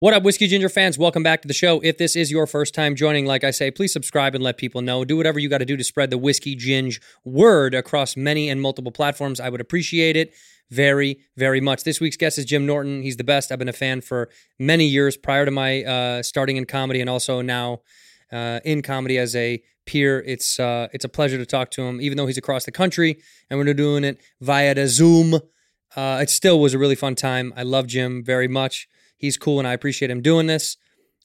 What up, Whiskey Ginger fans? Welcome back to the show. If this is your first time joining, like I say, please subscribe and let people know. Do whatever you got to do to spread the Whiskey Ginge word across many and multiple platforms. I would appreciate it very, very much. This week's guest is Jim Norton. He's the best. I've been a fan for many years prior to my uh, starting in comedy and also now uh, in comedy as a peer. It's uh, it's a pleasure to talk to him, even though he's across the country and we're doing it via the Zoom. Uh, it still was a really fun time. I love Jim very much. He's cool, and I appreciate him doing this.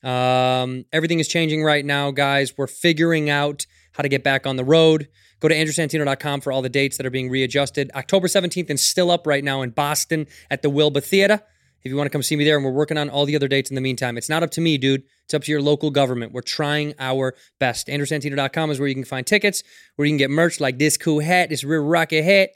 Um, everything is changing right now, guys. We're figuring out how to get back on the road. Go to andrewsantino.com for all the dates that are being readjusted. October 17th and still up right now in Boston at the Wilbur Theater. If you want to come see me there, and we're working on all the other dates in the meantime. It's not up to me, dude. It's up to your local government. We're trying our best. AndrewSantino.com is where you can find tickets, where you can get merch like this cool hat, this real rocket hat,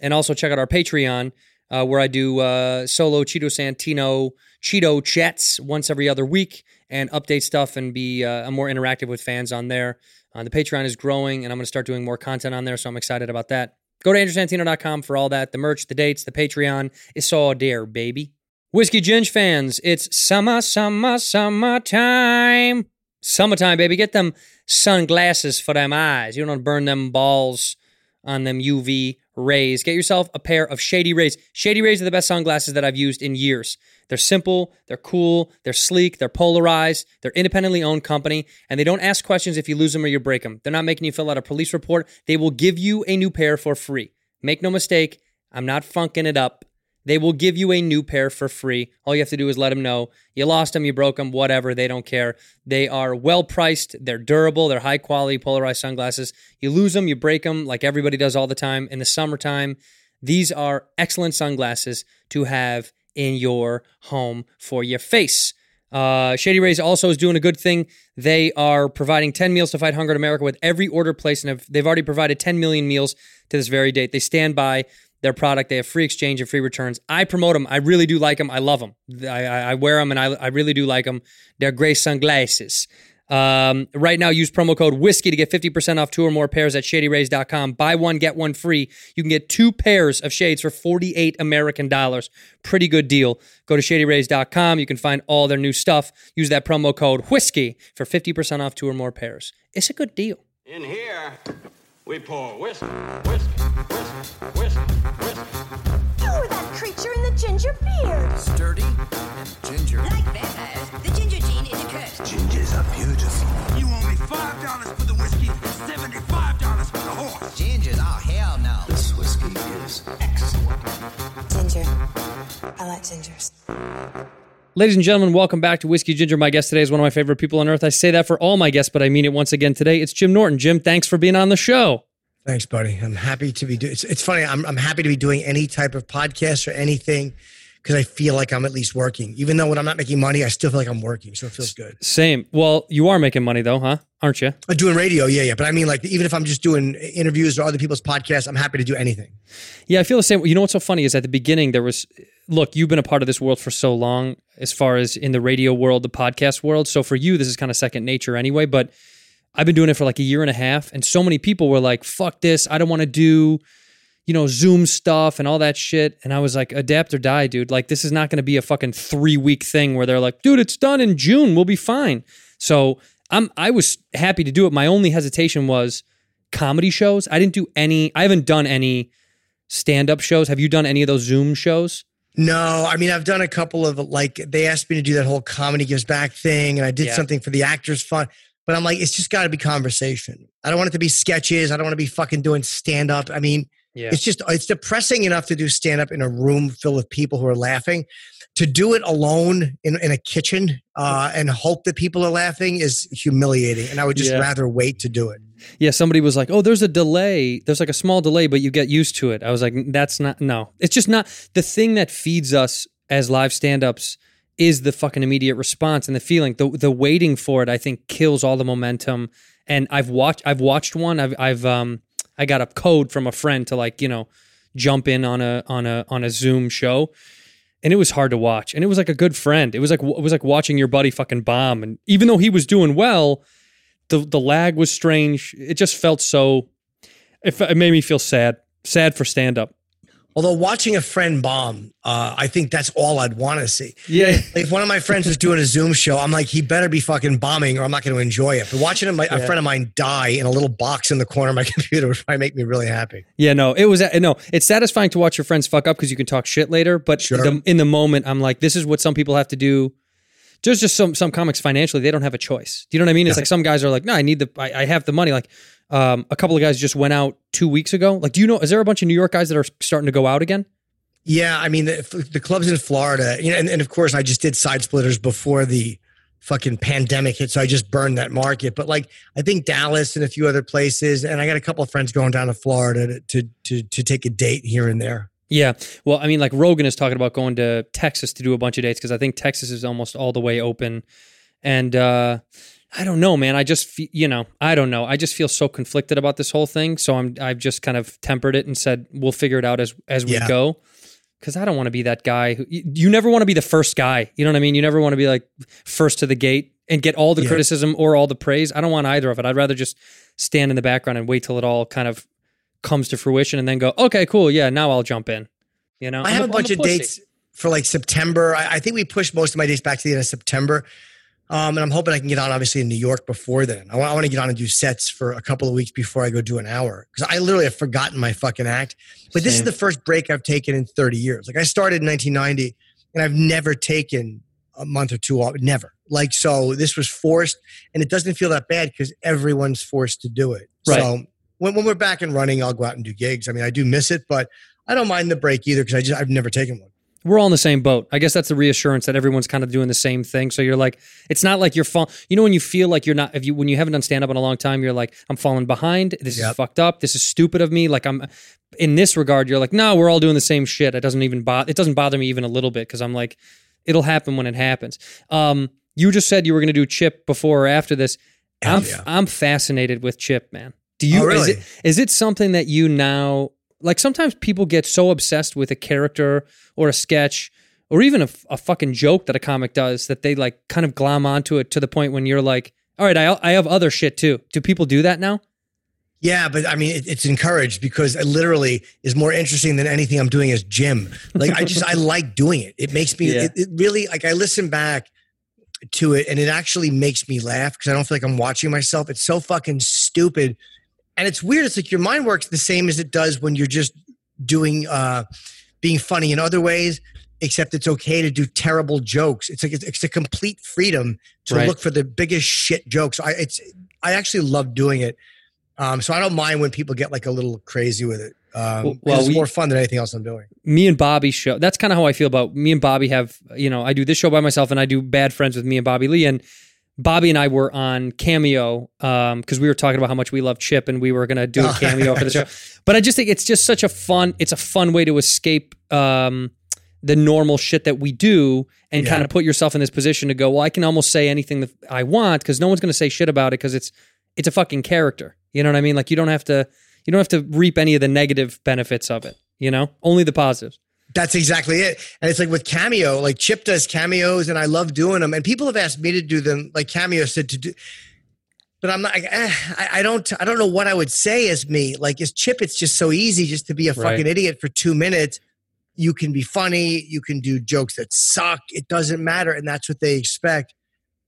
and also check out our Patreon, uh, where I do uh, solo Cheeto Santino Cheeto chats once every other week and update stuff and be uh, more interactive with fans on there. Uh, the Patreon is growing, and I'm going to start doing more content on there, so I'm excited about that. Go to andrewsantino.com for all that the merch, the dates, the Patreon. It's all there, baby. Whiskey Ginge fans, it's summer, summer, summertime. Summertime, baby. Get them sunglasses for them eyes. You don't burn them balls on them UV rays. Get yourself a pair of Shady Rays. Shady Rays are the best sunglasses that I've used in years. They're simple, they're cool, they're sleek, they're polarized, they're independently owned company, and they don't ask questions if you lose them or you break them. They're not making you fill out a police report. They will give you a new pair for free. Make no mistake, I'm not funking it up. They will give you a new pair for free. All you have to do is let them know you lost them, you broke them, whatever. They don't care. They are well priced, they're durable, they're high quality polarized sunglasses. You lose them, you break them like everybody does all the time. In the summertime, these are excellent sunglasses to have in your home for your face. Uh, Shady Rays also is doing a good thing. They are providing 10 meals to fight hunger in America with every order placed, and have, they've already provided 10 million meals to this very date. They stand by their product. They have free exchange and free returns. I promote them. I really do like them. I love them. I, I, wear them and I, I really do like them. They're gray sunglasses. Um, right now, use promo code whiskey to get 50% off two or more pairs at shadyrays.com. Buy one, get one free. You can get two pairs of shades for 48 American dollars. Pretty good deal. Go to shadyrays.com. You can find all their new stuff. Use that promo code whiskey for 50% off two or more pairs. It's a good deal. In here, we pour whiskey, whiskey, whiskey, whiskey, whiskey. Oh, that creature in the ginger beard. Sturdy and ginger. Like vampires, the ginger gene is a curse. Gingers are beautiful. You owe me five dollars for the whiskey and seventy-five dollars for the horse. Gingers? Oh, hell no. This whiskey is excellent. Ginger. I like gingers. Ladies and gentlemen, welcome back to Whiskey Ginger. My guest today is one of my favorite people on earth. I say that for all my guests, but I mean it once again today. It's Jim Norton. Jim, thanks for being on the show. Thanks, buddy. I'm happy to be doing. It's, it's funny. I'm I'm happy to be doing any type of podcast or anything because I feel like I'm at least working. Even though when I'm not making money, I still feel like I'm working. So it feels good. Same. Well, you are making money though, huh? Aren't you? Uh, I'm doing radio, yeah, yeah. But I mean, like, even if I'm just doing interviews or other people's podcasts, I'm happy to do anything. Yeah, I feel the same. You know what's so funny is at the beginning there was look, you've been a part of this world for so long as far as in the radio world, the podcast world. So for you, this is kind of second nature anyway, but I've been doing it for like a year and a half and so many people were like, "Fuck this. I don't want to do you know, Zoom stuff and all that shit. And I was like, adapt or die, dude. Like, this is not going to be a fucking three week thing where they're like, dude, it's done in June. We'll be fine. So I'm, I was happy to do it. My only hesitation was comedy shows. I didn't do any, I haven't done any stand up shows. Have you done any of those Zoom shows? No, I mean, I've done a couple of like, they asked me to do that whole comedy gives back thing, and I did Yeah. something for the Actors Fund. But I'm like, it's just got to be conversation. I don't want it to be sketches. I don't want to be fucking doing stand up. I mean, Yeah. it's just it's depressing enough to do stand up in a room filled with people who are laughing. To do it alone in, in a kitchen uh, and hope that people are laughing is humiliating. And I would just Yeah. rather wait to do it. Yeah, somebody was like, "Oh, there's a delay. There's like a small delay, but you get used to it." I was like, "That's not no. It's just not the thing that feeds us as live stand-ups is the fucking immediate response and the feeling. The the waiting for it, I think, kills all the momentum. And I've watched I've watched one. I've I've um I got a code from a friend to like you know jump in on a on a on a Zoom show, and it was hard to watch. And it was like a good friend. It was like it was like watching your buddy fucking bomb. And even though he was doing well, the the lag was strange. It just felt so. It, it made me feel sad. Sad for stand up. Although watching a friend bomb, uh, I think that's all I'd want to see. Yeah. Like if one of my friends was doing a Zoom show, I'm like, he better be fucking bombing, or I'm not going to enjoy it. But watching him, a friend of mine die in a little box in the corner of my computer would probably make me really happy. Yeah, no, it was no. It's satisfying to watch your friends fuck up because you can talk shit later. But Sure. the, in the moment, I'm like, this is what some people have to do. There's just some some comics financially they don't have a choice. Do you know what I mean? It's like some guys are like, no, I need the, I, I have the money. Like, um, a couple of guys just went out two weeks ago. Like, do you know? Is there a bunch of New York guys that are starting to go out again? Yeah, I mean the, the clubs in Florida, you know, and, and of course I just did Side Splitters before the fucking pandemic hit, so I just burned that market. But like I think Dallas and a few other places, and I got a couple of friends going down to Florida to to to, to take a date here and there. Yeah. Well, I mean, like Rogan is talking about going to Texas to do a bunch of dates because I think Texas is almost all the way open. And uh, I don't know, man. I just, fe- you know, I don't know. I just feel so conflicted about this whole thing. So I'm, I've just kind of tempered it and said we'll figure it out as as we Yeah. go. Because I don't want to be that guy. Who, you, you never want to be the first guy. You know what I mean? You never want to be like first to the gate and get all the Yeah. criticism or all the praise. I don't want either of it. I'd rather just stand in the background and wait till it all kind of comes to fruition and then go, okay, cool, yeah, now I'll jump in. You know, I have a, I'm bunch of dates for like September. I, I think we pushed most of my dates back to the end of September. Um, and I'm hoping I can get on obviously in New York before then. I want, I want to get on and do sets for a couple of weeks before I go do an hour because I literally have forgotten my fucking act. But this is the first break I've taken in 30 years. Like I started in 1990 and I've never taken a month or two off. Never. Like, so this was forced and it doesn't feel that bad because everyone's forced to do it. Right. So when, when we're back and running, I'll go out and do gigs. I mean, I do miss it, but I don't mind the break either because I just, I've never taken one. we're all in the same boat. I guess that's the reassurance that everyone's kind of doing the same thing. So you're like, it's not like you're fall. You know when you feel like you're not if you when you haven't done stand up in a long time, you're like, I'm falling behind. This is fucked up. This is stupid of me. Like I'm in this regard, you're like, no, we're all doing the same shit. It doesn't even bother. It doesn't bother me even a little bit because I'm like, it'll happen when it happens. Um, you just said you were going to do Chip before or after this. I'm yeah. I'm fascinated with Chip, man. Do you? Oh, Is it is it something that you now like? Sometimes people get so obsessed with a character or a sketch or even a fucking joke that a comic does that they like kind of glom onto it to the point when you're like, all right, I I have other shit too. Do people do that now? Yeah, but I mean, it, it's encouraged because it literally is more interesting than anything I'm doing as Jim. Like, I just, I like doing it. It makes me, Yeah. it, it really, like, I listen back to it and it actually makes me laugh because I don't feel like I'm watching myself. It's so fucking stupid. And it's weird. It's like your mind works the same as it does when you're just doing, uh, being funny in other ways, except it's okay to do terrible jokes. It's like, it's, it's a complete freedom to Right. look for the biggest shit jokes. I, it's, I actually love doing it. Um, so I don't mind when people get like a little crazy with it. Um, Well- well, it's we- more fun than anything else I'm doing. me and Bobby show. That's kind of how I feel about me and Bobby have, you know, I do this show by myself and I do Bad Friends with me and Bobby Lee. And Bobby and I were on Cameo because we were talking about how much we love Chip and we were going to do a Oh. cameo for the show. But I just think it's just such a fun, it's a fun way to escape um, the normal shit that we do and Yeah. kind of put yourself in this position to go, well, I can almost say anything that I want because no one's going to say shit about it because it's, it's a fucking character. You know what I mean? Like you don't have to, you don't have to reap any of the negative benefits of it. You know, only the positives. That's exactly it. And it's like with Cameo, like Chip does cameos and I love doing them. And people have asked me to do them, like Cameo said to do. But I'm not, eh, I, I don't, I don't know what I would say as me. Like as Chip, it's just so easy just to be a Right. fucking idiot for two minutes. You can be funny. You can do jokes that suck. It doesn't matter. And that's what they expect.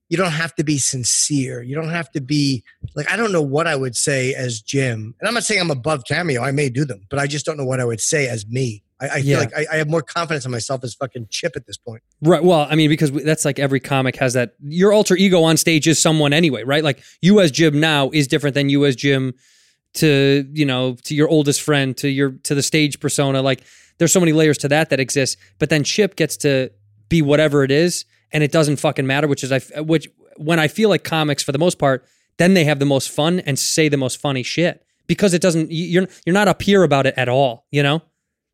You don't have to be sincere. You don't have to be like, I don't know what I would say as Jim. And I'm not saying I'm above Cameo. I may do them, but I just don't know what I would say as me. I, I Yeah. feel like I, I have more confidence in myself as fucking Chip at this point. Right. Well, I mean, because that's like every comic has that. Your alter ego on stage is someone anyway, right? Like you as Jim now is different than you as Jim to you know to your oldest friend to your to the stage persona. Like there's so many layers to that that exist. But then Chip gets to be whatever it is, and it doesn't fucking matter. Which is I which when I feel like comics for the most part, then they have the most fun and say the most funny shit because it doesn't. You're you're not up here about it at all. You know.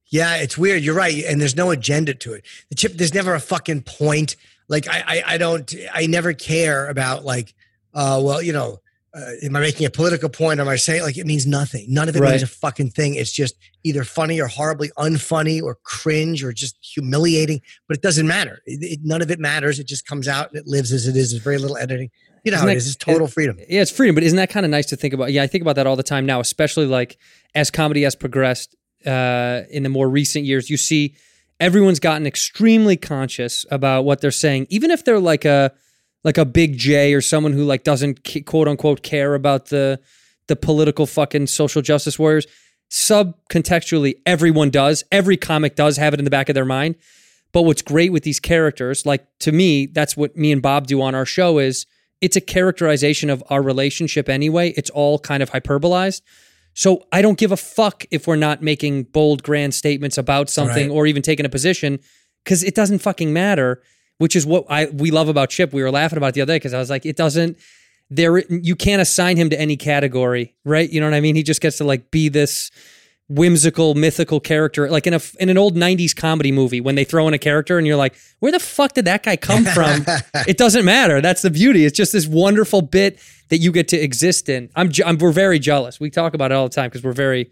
Yeah, it's weird. You're right. And there's no agenda to it. The chip, there's never a fucking point. Like I, I, I don't, I never care about like, uh, well, you know, uh, am I making a political point? Am I saying like it means nothing? None of it Right. means a fucking thing. It's just either funny or horribly unfunny or cringe or just humiliating. But it doesn't matter. It, it- none of it matters. It just comes out and it lives as it is. There's very little editing. You know how Isn't it that- is. It's total freedom. Yeah, it's freedom, but isn't that kind of nice to think about? Yeah, I think about that all the time now, especially like as comedy has progressed uh, in the more recent years. You see, everyone's gotten extremely conscious about what they're saying, even if they're like a like a Big Jay or someone who like doesn't quote unquote care about the the political fucking social justice warriors. Subcontextually, everyone does. Every comic does have it in the back of their mind. But what's great with these characters, like to me, that's what me and Bob do on our show is it's a characterization of our relationship anyway. It's all kind of hyperbolized. So I don't give a fuck if we're not making bold, grand statements about something Right. or even taking a position because it doesn't fucking matter. Which is what I we love about Chip. We were laughing about it the other day because I was like, it doesn't. There, you can't assign him to any category, right? You know what I mean? He just gets to like be this whimsical, mythical character, like in a in an old '90s comedy movie when they throw in a character and you're like, where the fuck did that guy come from? it doesn't matter. That's the beauty. It's just this wonderful bit that you get to exist in. I'm, I'm we're very jealous. We talk about it all the time because we're very,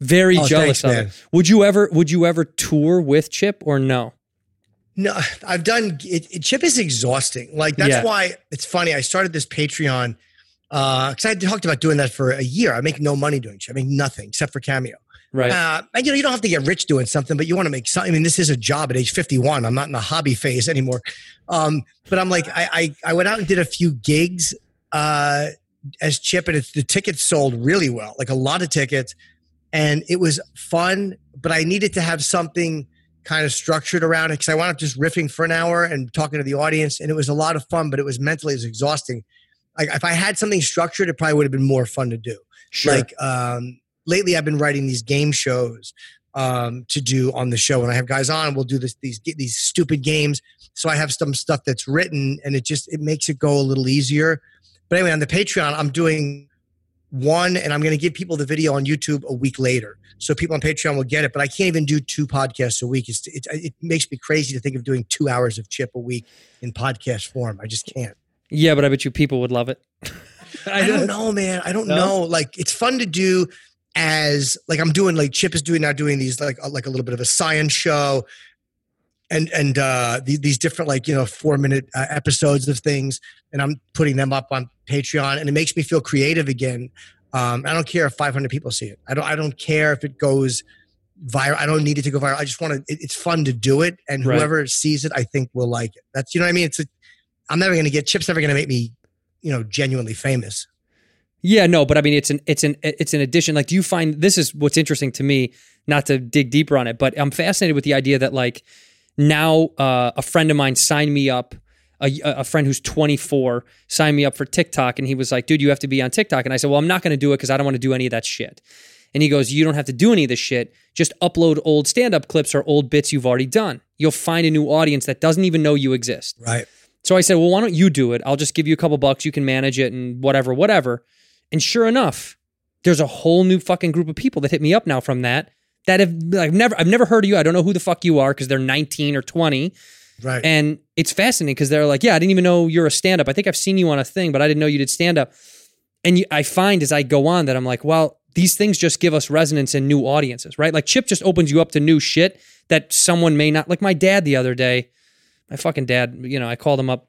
very Oh, jealous thanks, of man. it. Would you ever would you ever tour with Chip or no? No, I've done it, it. Chip is exhausting. Like that's Yeah. why it's funny. I started this Patreon because I had talked about doing that for a year. I make no money doing Chip. I make nothing except for Cameo. Right. Uh, and you know, you don't have to get rich doing something, but you want to make something. I mean, this is a job at age 51. I'm not in the hobby phase anymore. Um, but I'm like, I, I, I went out and did a few gigs uh, as Chip, and it's, the tickets sold really well, like a lot of tickets. And it was fun, but I needed to have something kind of structured around it because I wound up just riffing for an hour and talking to the audience. And it was a lot of fun, but it was mentally it was exhausting. Like if I had something structured, it probably would have been more fun to do sure. like um lately i've been writing these game shows um to do on the show when i have guys on we'll do this these these stupid games so i have some stuff that's written and it just it makes it go a little easier but anyway on the patreon i'm doing one and i'm going to give people the video on youtube a week later so people on patreon will get it but i can't even do two podcasts a week it's, it, it makes me crazy to think of doing two hours of chip a week in podcast form i just can't yeah, but I bet you people would love it. I don't know, man. I don't No? know. Like it's fun to do as like I'm doing like Chip is doing now doing these like uh, like a little bit of a science show and and uh the, these different like you know 4 minute uh, episodes of things and I'm putting them up on Patreon and it makes me feel creative again. Um I don't care if 500 people see it. I don't I don't care if it goes viral. I don't need it to go viral. I just want to it, it's fun to do it and Right. whoever sees it I think will like it. That's you know what I mean? It's a I'm never going to get Chip's never going to make me you know genuinely famous. Yeah, no, but I mean, it's an it's an it's an addition. Like, do you find this is what's interesting to me? Not to dig deeper on it, but I'm fascinated with the idea that like now uh, a friend of mine signed me up. A, a friend who's 24 signed me up for TikTok, and he was like, "Dude, you have to be on TikTok." And I said, "Well, I'm not going to do it because I don't want to do any of that shit." And he goes, "You don't have to do any of this shit. Just upload old stand-up clips or old bits you've already done. You'll find a new audience that doesn't even know you exist." Right. So I said, well, why don't you do it? I'll just give you a couple bucks. You can manage it and whatever, whatever. And sure enough, there's a whole new fucking group of people that hit me up now from that that have I've never I've never heard of you. I don't know who the fuck you are because they're 19 or 20. Right. And it's fascinating because they're like, yeah, I didn't even know you're a stand up. I think I've seen you on a thing, but I didn't know you did stand up. And you, I find as I go on that I'm like, well, these things just give us resonance in new audiences, right? Like Chip just opens you up to new shit that someone may not. Like my dad the other day, my fucking dad, you know, I called him up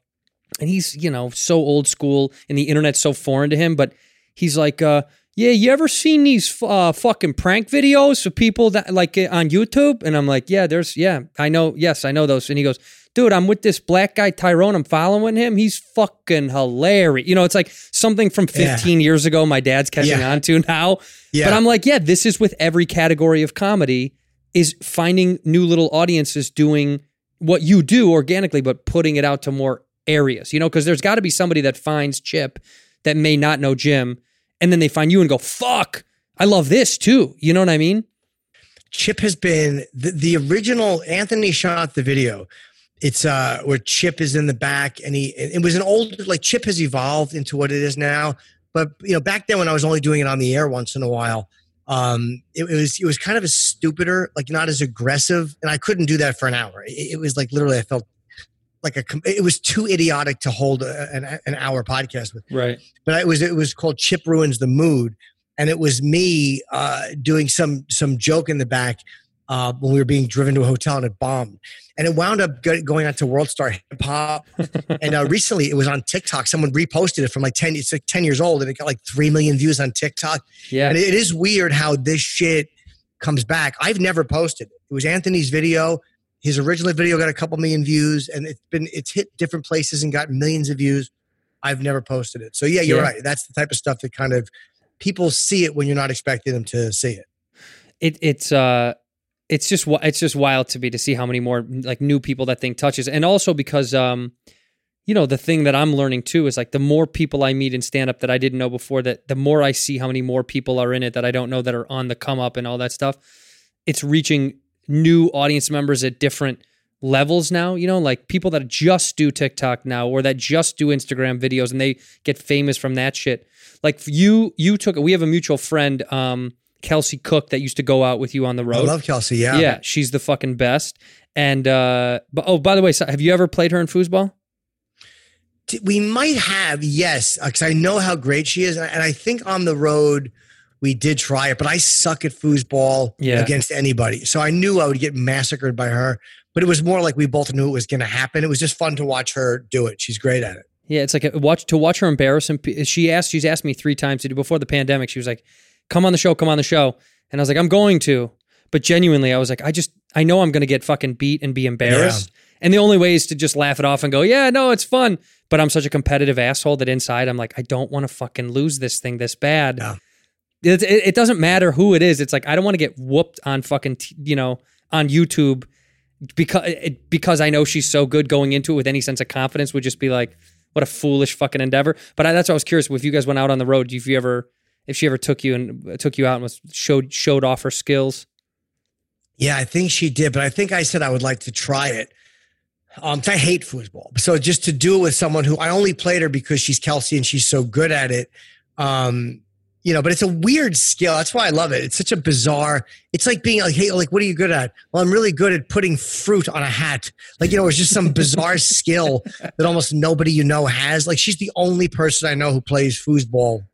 and he's, you know, so old school and the internet's so foreign to him, but he's like, uh, yeah, you ever seen these uh, fucking prank videos of people that like uh, on YouTube? And I'm like, yeah, there's, yeah, I know, yes, I know those. And he goes, dude, I'm with this black guy Tyrone. I'm following him. He's fucking hilarious. You know, it's like something from 15 years ago. My dad's catching Yeah. on to now. Yeah. But I'm like, yeah, this is with every category of comedy is finding new little audiences doing what you do organically, but putting it out to more areas, you know, because there's got to be somebody that finds Chip that may not know Jim, and then they find you and go, fuck, I love this too. You know what I mean? Chip has been the, the original. Anthony shot the video. It's uh where Chip is in the back, and he it was an old like Chip has evolved into what it is now. But you know, back then when I was only doing it on the air once in a while, um, it, it was it was kind of a stupider, like not as aggressive, and I couldn't do that for an hour. It, it was like literally I felt like a it was too idiotic to hold a, an, an hour podcast with Right. but it was it was called Chip ruins the mood, and it was me uh, doing some some joke in the back uh, when we were being driven to a hotel and it bombed, and it wound up go- going on to World Star Hip Hop, and uh, recently it was on TikTok. Someone reposted it from like ten. It's like ten years old, and it got like three million views on TikTok. Yeah. And it is weird how this shit comes back. I've never posted. It. It was Anthony's video. His original video got a couple million views, and it's been it's hit different places and got millions of views. I've never posted it. So yeah, you're Yeah. right. That's the type of stuff that kind of people see it when you're not expecting them to see it. it it's uh it's just it's just wild to me to see how many more like new people that thing touches and also because um you know the thing that i'm learning too is like the more people i meet in stand up that i didn't know before that the more i see how many more people are in it that i don't know that are on the come up and all that stuff it's reaching new audience members at different levels now you know like people that just do tiktok now or that just do instagram videos and they get famous from that shit like you you took we have a mutual friend um kelsey cook that used to go out with you on the road. I love Kelsey. Yeah. yeah, she's the fucking best. And uh but oh, by the way, so have you ever played her in foosball? We might have yes, because I know how great she is, and I think on the road we did try it, but I suck at foosball Yeah. against anybody, so I knew I would get massacred by her. But it was more like we both knew it was going to happen. It was just fun to watch her do it. She's great at it. Yeah, it's like a, watch to watch her embarrass him. She asked, she's asked me three times to do before the pandemic. She was like, "Come on the show, come on the show," and I was like, "I'm going to," but genuinely, I was like, "I just, I know I'm going to get fucking beat and be embarrassed." And the only way is to just laugh it off and go, "Yeah, no, it's fun." But I'm such a competitive asshole that inside I'm like, I don't want to fucking lose this thing this bad. Yeah. It, it, it doesn't matter who it is. It's like I don't want to get whooped on fucking, t- you know, on YouTube because it, because I know she's so good going into it with any sense of confidence would just be like, what a foolish fucking endeavor. But I, that's what I was curious. If you guys went out on the road, if you ever, if she ever took you and took you out and was showed showed off her skills. Yeah, I think she did, but I think I said I would like to try it. Um, I hate foosball, so just to do it with someone who I only played her because she's Kelsey and she's so good at it. Um, you know, but it's a weird skill. That's why I love it. It's such a bizarre. It's like being like, hey, like, what are you good at? Well, I'm really good at putting fruit on a hat. Like, you know, it's just some bizarre skill that almost nobody you know has. Like, she's the only person I know who plays foosball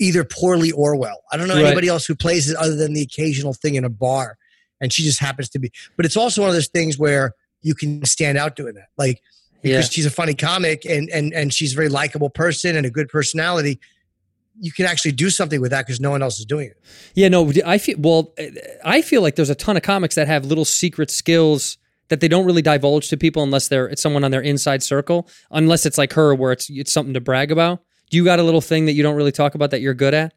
either poorly or well. I don't know Right. anybody else who plays it other than the occasional thing in a bar and she just happens to be. But it's also one of those things where you can stand out doing that, like because Yeah. she's a funny comic and and and she's a very likable person and a good personality. You can actually do something with that because no one else is doing it. Yeah, no, I feel well. Eh, I feel like there's a ton of comics that have little secret skills that they don't really divulge to people unless they're it's someone on their inside circle. Unless it's like her, where it's it's something to brag about. Do you got a little thing that you don't really talk about that you're good at?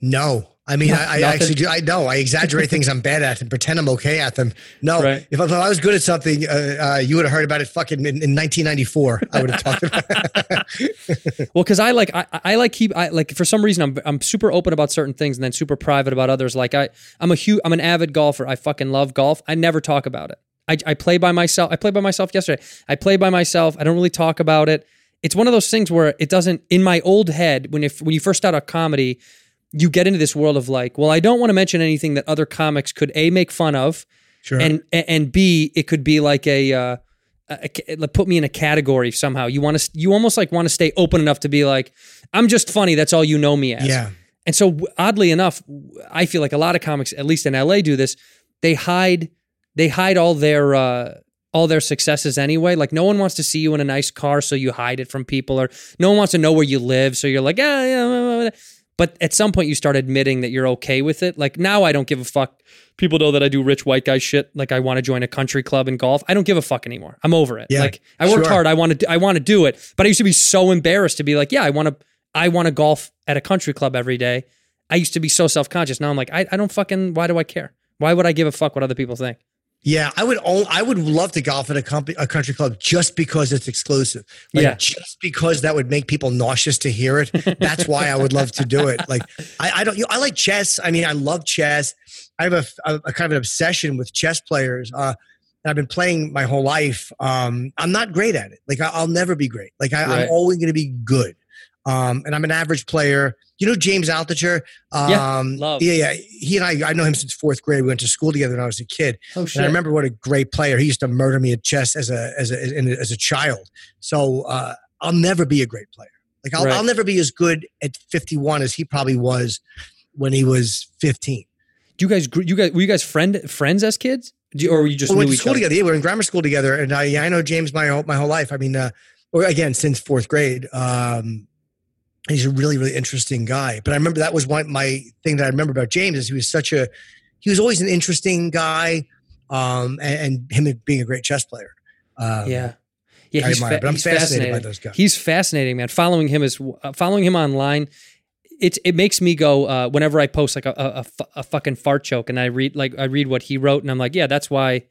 No. I mean, I, I actually do. I know I exaggerate things I'm bad at and pretend I'm okay at them. No, Right. if, I, if I was good at something, uh, uh, you would have heard about it fucking in, in 1994. I would have talked about it. Well, because I like I, I like keep I like for some reason I'm I'm super open about certain things and then super private about others. Like I I'm a huge I'm an avid golfer. I fucking love golf. I never talk about it. I, I play by myself. I played by myself yesterday. I play by myself. I don't really talk about it. It's one of those things where it doesn't in my old head when if when you first start a comedy, you get into this world of like, well, I don't want to mention anything that other comics could a make fun of, Sure. and and b it could be like a, uh, a, a put me in a category somehow. You want to you almost like want to stay open enough to be like, I'm just funny. That's all you know me as. yeah. And so oddly enough, I feel like a lot of comics, at least in LA, do this. They hide they hide all their uh, all their successes anyway. Like no one wants to see you in a nice car, so you hide it from people, or no one wants to know where you live, so you're like, yeah, yeah. blah, blah, blah." But at some point, you start admitting that you're okay with it. Like now, I don't give a fuck. People know that I do rich white guy shit. Like I want to join a country club and golf. I don't give a fuck anymore. I'm over it. Yeah, like I worked sure. hard. I want to. I want to do it. But I used to be so embarrassed to be like, yeah, I want to. I want to golf at a country club every day. I used to be so self conscious. Now I'm like, I, I don't fucking. Why do I care? Why would I give a fuck what other people think? Yeah, I would. Own, I would love to golf at a, comp- a country club just because it's exclusive. Like, Yeah. just because that would make people nauseous to hear it. That's why I would love to do it. Like, I, I don't. You know, I like chess. I mean, I love chess. I have a, a, a kind of an obsession with chess players. Uh, I've been playing my whole life. Um, I'm not great at it. Like, I, I'll never be great. Like, I, Right. I'm always going to be good. Um, and I'm an average player. You know James Altucher? Um, Yeah, love. Yeah, yeah. He and I, I know him since fourth grade. We went to school together when I was a kid. Oh And I remember what a great player. He used to murder me at chess as a as a in- as a child. So uh, I'll never be a great player. Like I'll, Right. I'll never be as good at 51 as he probably was when he was 15. Do you guys? You guys? Were you guys friend friends as kids? Do you, or were you just we knew went to school other? together. Yeah, we were in grammar school together, and I, yeah, I know James my whole, my whole life. I mean, uh, or again since fourth grade. Um, he's a really really interesting guy. But I remember that was one my thing that I remember about James is he was such a he was always an interesting guy, um, and, and him being a great chess player. Um, Yeah. Yeah, he's, admire, fa- but I'm he's fascinated by fascinating. those guys. He's fascinating, man. Following him is uh, following him online. It it makes me go uh, whenever I post like a, a, a a fucking fart joke and I read like I read what he wrote and I'm like, yeah, that's why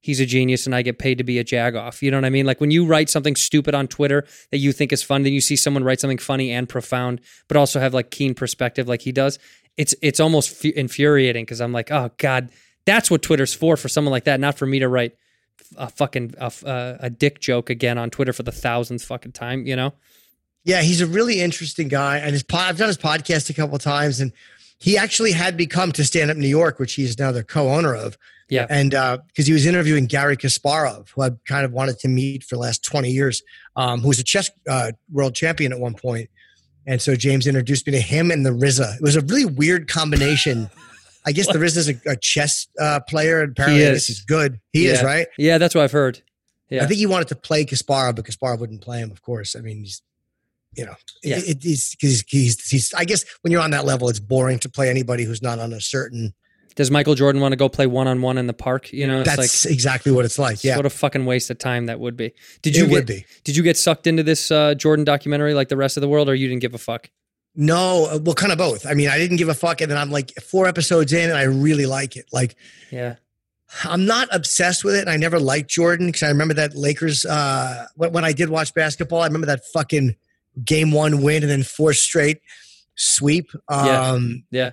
he's a genius and I get paid to be a jagoff. You know what I mean? Like when you write something stupid on Twitter that you think is fun, then you see someone write something funny and profound, but also have like keen perspective like he does. It's it's almost fu- infuriating because I'm like, oh god, that's what Twitter's for for someone like that, not for me to write a fucking a, a, dick joke again on Twitter for the thousandth fucking time. You know? Yeah, he's a really interesting guy, and his pod, I've done his podcast a couple times, and he actually had become to Stand Up New York, which he is now the co-owner of. Yeah. and because he was interviewing Garry Kasparov, who I kind of wanted to meet for the last twenty years, um, who was a chess uh, world champion at one point, and so James introduced me to him and the RZA. It was a really weird combination. I guess the RZA is a, a chess uh, player, and apparently is. guess he's good. He is right. Yeah, that's what I've heard. Yeah. I think he wanted to play Kasparov, but Kasparov wouldn't play him. Of course, I mean, he's, you know, Yeah. it, it- he's, he's, he's, he's. I guess when you're on that level, it's boring to play anybody who's not on a certain. Does Michael Jordan want to go play one on one in the park? You know, it's That's like exactly what it's like. Yeah, what a fucking waste of time that would be. Did you it get, would be. Did you get sucked into this uh, Jordan documentary like the rest of the world, or you didn't give a fuck? No, uh, well, kind of both. I mean, I didn't give a fuck, and then I'm like four episodes in, and I really like it. Like, Yeah. I'm not obsessed with it, and I never liked Jordan because I remember that Lakers. Uh, when, when I did watch basketball, I remember that fucking game one win and then four straight sweep. Yeah. Um, Yeah.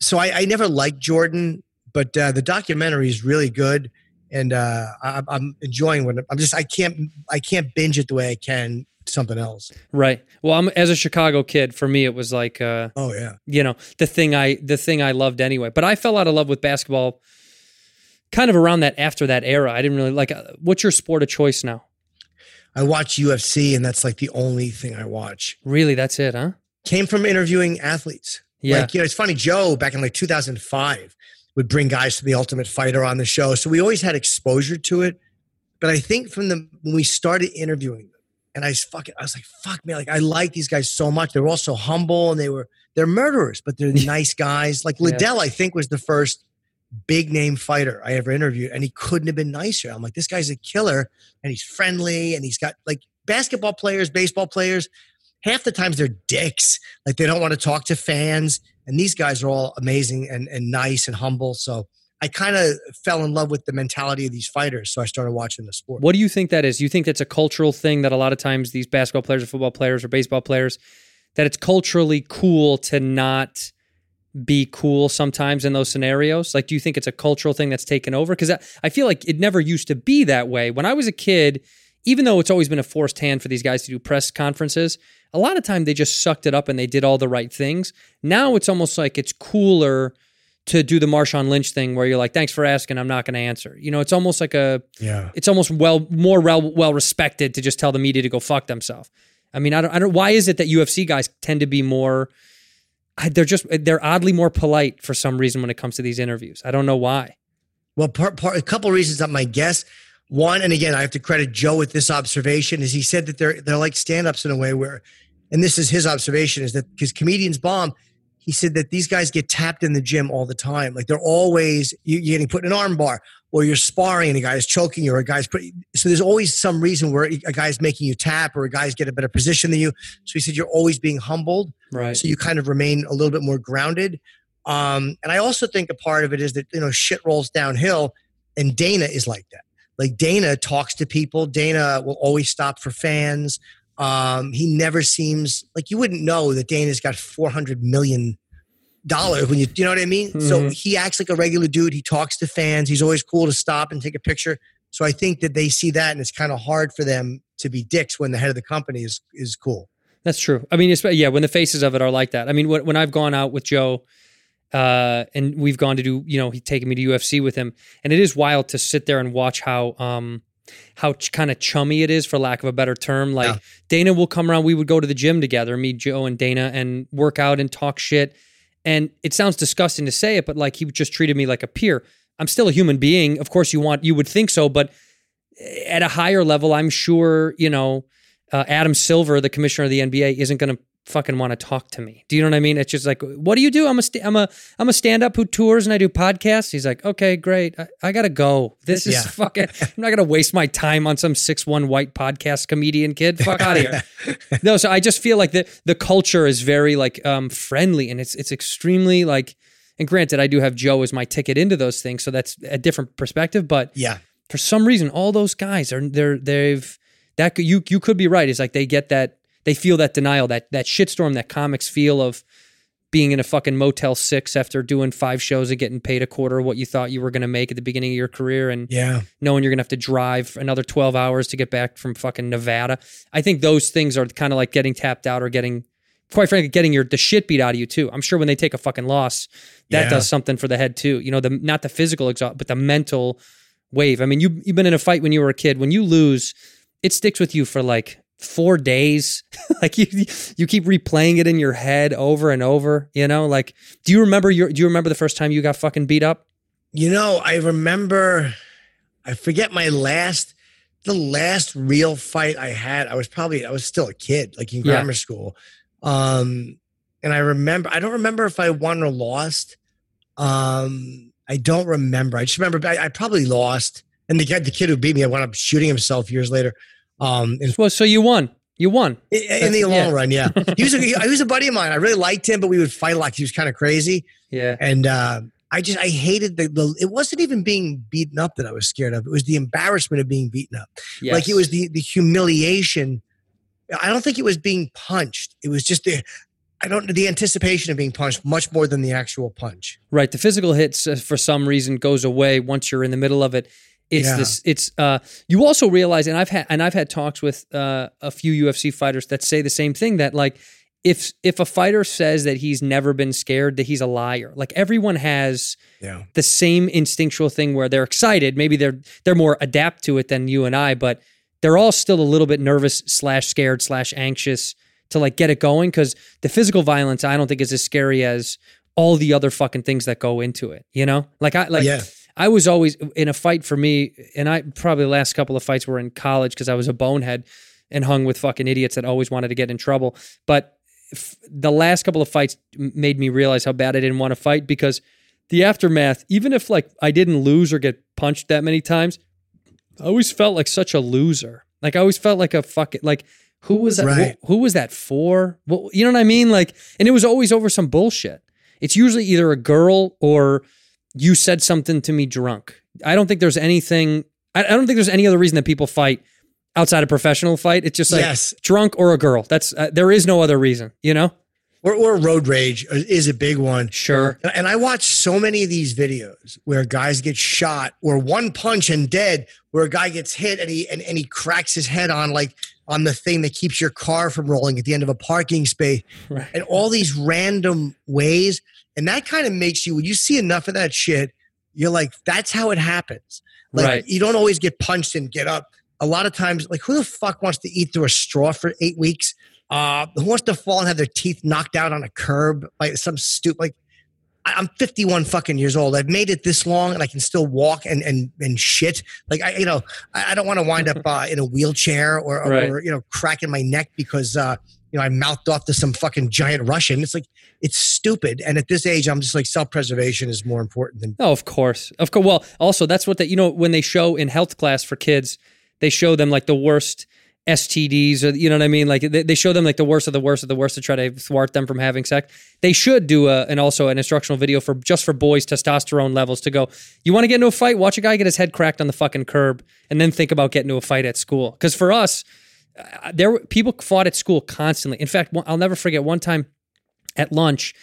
So I, I never liked Jordan, but uh, the documentary is really good, and uh, I, I'm enjoying what I'm just. I can't. I can't binge it the way I can something else. Right. Well, I'm as a Chicago kid, for me it was like uh, Oh yeah. you know, the thing I the thing I loved anyway. But I fell out of love with basketball kind of around that after that era. I didn't really like uh, what's your sport of choice now? I watch UFC, and that's like the only thing I watch. Really, that's it, huh? Came from interviewing athletes. Yeah. Like, you know, it's funny. Joe back in like 2005 would bring guys to the Ultimate Fighter on the show, so we always had exposure to it. But I think from the when we started interviewing them, and I was fucking, I was like, fuck man, like I like these guys so much. They were all so humble, and they were they're murderers, but they're nice guys. Like Yeah. Liddell, I think was the first big name fighter I ever interviewed, and he couldn't have been nicer. I'm like, this guy's a killer, and he's friendly, and he's got like basketball players, baseball players. Half the times they're dicks, like they don't want to talk to fans, and these guys are all amazing and and nice and humble. So I kind of fell in love with the mentality of these fighters, so I started watching the sport. What do you think that is? You think that's a cultural thing that a lot of times these basketball players or football players or baseball players that it's culturally cool to not be cool sometimes in those scenarios? Like, do you think it's a cultural thing that's taken over? Because I, I feel like it never used to be that way. When I was a kid, even though it's always been a forced hand for these guys to do press conferences, a lot of time they just sucked it up and they did all the right things. Now it's almost like it's cooler to do the Marshawn Lynch thing where you're like, thanks for asking, I'm not going to answer. You know, it's almost like a, Yeah. it's almost well more well, well respected to just tell the media to go fuck themselves. I mean, I don't, I don't. Why is it that UFC guys tend to be more? They're just they're oddly more polite for some reason when it comes to these interviews. I don't know why. Well, part, part, a couple reasons that my guess. One, and again, I have to credit Joe with this observation, is he said that they're they're like stand-ups in a way where, and this is his observation, is that because comedians bomb, he said that these guys get tapped in the gym all the time. Like they're always you, you're getting put in an arm bar, or you're sparring and a guy's choking you, or a guy's put. So there's always some reason where a guy's making you tap, or a guy's get a better position than you. So he said you're always being humbled Right. so you kind of remain a little bit more grounded. Um, and I also think a part of it is that you know shit rolls downhill, and Dana is like that. Like Dana talks to people. Dana will always stop for fans. Um, he never seems like you wouldn't know that Dana's got four hundred million dollars when you you know what I mean. So Mhm. he acts like a regular dude. He talks to fans. He's always cool to stop and take a picture. So I think that they see that, and it's kind of hard for them to be dicks when the head of the company is is cool. That's true. I mean, it's, yeah, when the faces of it are like that. I mean, when, when I've gone out with Joe, uh, and we've gone to do, you know, he's taken me to UFC with him, and it is wild to sit there and watch how, um, how ch- kind of chummy it is, for lack of a better term. Like Yeah. Dana will come around, we would go to the gym together, me, Joe, and Dana, and work out and talk shit. And it sounds disgusting to say it, but like he just treated me like a peer. I'm still a human being. Of course, you want, you would think so, but at a higher level, I'm sure, you know, uh, Adam Silver, the commissioner of the NBA, isn't going to fucking want to talk to me. Do you know what I mean? It's just like, what do you do? I'm a, st- I'm a, I'm a stand up who tours and I do podcasts. He's like, okay, great. I, I gotta go. This is Yeah. fucking, I'm not going to waste my time on some six, one white podcast comedian kid. Fuck out of here. no. So I just feel like the, the culture is very like, um, friendly and it's, it's extremely like, and granted, I do have Joe as my ticket into those things. So that's a different perspective, but Yeah. for some reason, all those guys are they're they've that could- you you could be right. It's like they get that they feel that denial, that that shitstorm that comics feel of being in a fucking Motel Six after doing five shows and getting paid a quarter of what you thought you were going to make at the beginning of your career, and Yeah. knowing you're going to have to drive another twelve hours to get back from fucking Nevada. I think those things are kind of like getting tapped out or getting. Quite frankly, getting your the shit beat out of you too. I'm sure when they take a fucking loss, that Yeah. does something for the head too. You know, the not the physical exhaust, but the mental wave. I mean, you you've been in a fight when you were a kid. When you lose, it sticks with you for like four days. like you you keep replaying it in your head over and over. You know, like do you remember your do you remember the first time you got fucking beat up? You know, I remember, I forget my last, the last real fight I had. I was probably, I was still a kid, like in Yeah. grammar school. Um, and I remember, I don't remember if I won or lost. Um, I don't remember. I just remember I, I probably lost. And the guy, the kid who beat me, I wound up shooting himself years later. Um, in, Well, so you won. You won. in the long yeah. run, yeah. He was, a, he was a buddy of mine. I really liked him, but we would fight a lot. He was kind of crazy. Yeah. And uh, I just I hated the, the it wasn't even being beaten up that I was scared of. It was the embarrassment of being beaten up. Yes. Like it was the the humiliation. I don't think it was being punched. It was just the I don't the anticipation of being punched much more than the actual punch. Right. The physical hits uh, for some reason goes away once you're in the middle of it. It's Yeah. this it's uh you also realize and I've had and I've had talks with uh a few UFC fighters that say the same thing that like if if a fighter says that he's never been scared that he's a liar. Like everyone has Yeah. the same instinctual thing where they're excited. Maybe they're they're more adapt to it than you and I, but they're all still a little bit nervous slash scared slash anxious to like get it going because the physical violence I don't think is as scary as all the other fucking things that go into it. You know, like I like Yeah. I was always in a fight for me, and I probably the last couple of fights were in college because I was a bonehead and hung with fucking idiots that always wanted to get in trouble. But f- the last couple of fights made me realize how bad I didn't want to fight because the aftermath, even if like I didn't lose or get punched that many times, I always felt like such a loser. Like I always felt like a fucking like who was that? Right. Who, who was that for? Well, you know what I mean? Like, and it was always over some bullshit. It's usually either a girl or you said something to me drunk. I don't think there's anything. I, I don't think there's any other reason that people fight outside a professional fight. It's just like Yes. drunk or a girl. That's uh, there is no other reason. You know? Or, or road rage is a big one. Sure. And I watch so many of these videos where guys get shot or one punch and dead, where a guy gets hit and he and, and he cracks his head on like on the thing that keeps your car from rolling at the end of a parking space. Right. And all these random ways. And that kind of makes you when you see enough of that shit, you're like, that's how it happens. Like Right. you don't always get punched and get up. A lot of times, like who the fuck wants to eat through a straw for eight weeks? Uh, who wants to fall and have their teeth knocked out on a curb by some stupid like I'm 51 fucking years old. I've made it this long and I can still walk and and and shit. Like I, you know, I, I don't want to wind up uh, in a wheelchair or, or, Right. you know cracking my neck because uh, you know I mouthed off to some fucking giant Russian. It's like it's stupid. And at this age, I'm just like self preservation is more important than Oh, of course, of course. Well, also that's what they, you know, when they show in health class for kids, they show them like the worst STDs, or you know what I mean. Like they, they show them like the worst of the worst of the worst to try to thwart them from having sex. They should do a and also an instructional video for just for boys' testosterone levels to go. You want to get into a fight? Watch a guy get his head cracked on the fucking curb, and then think about getting into a fight at school. Because for us, there were people fought at school constantly. In fact, I'll never forget one time at lunch.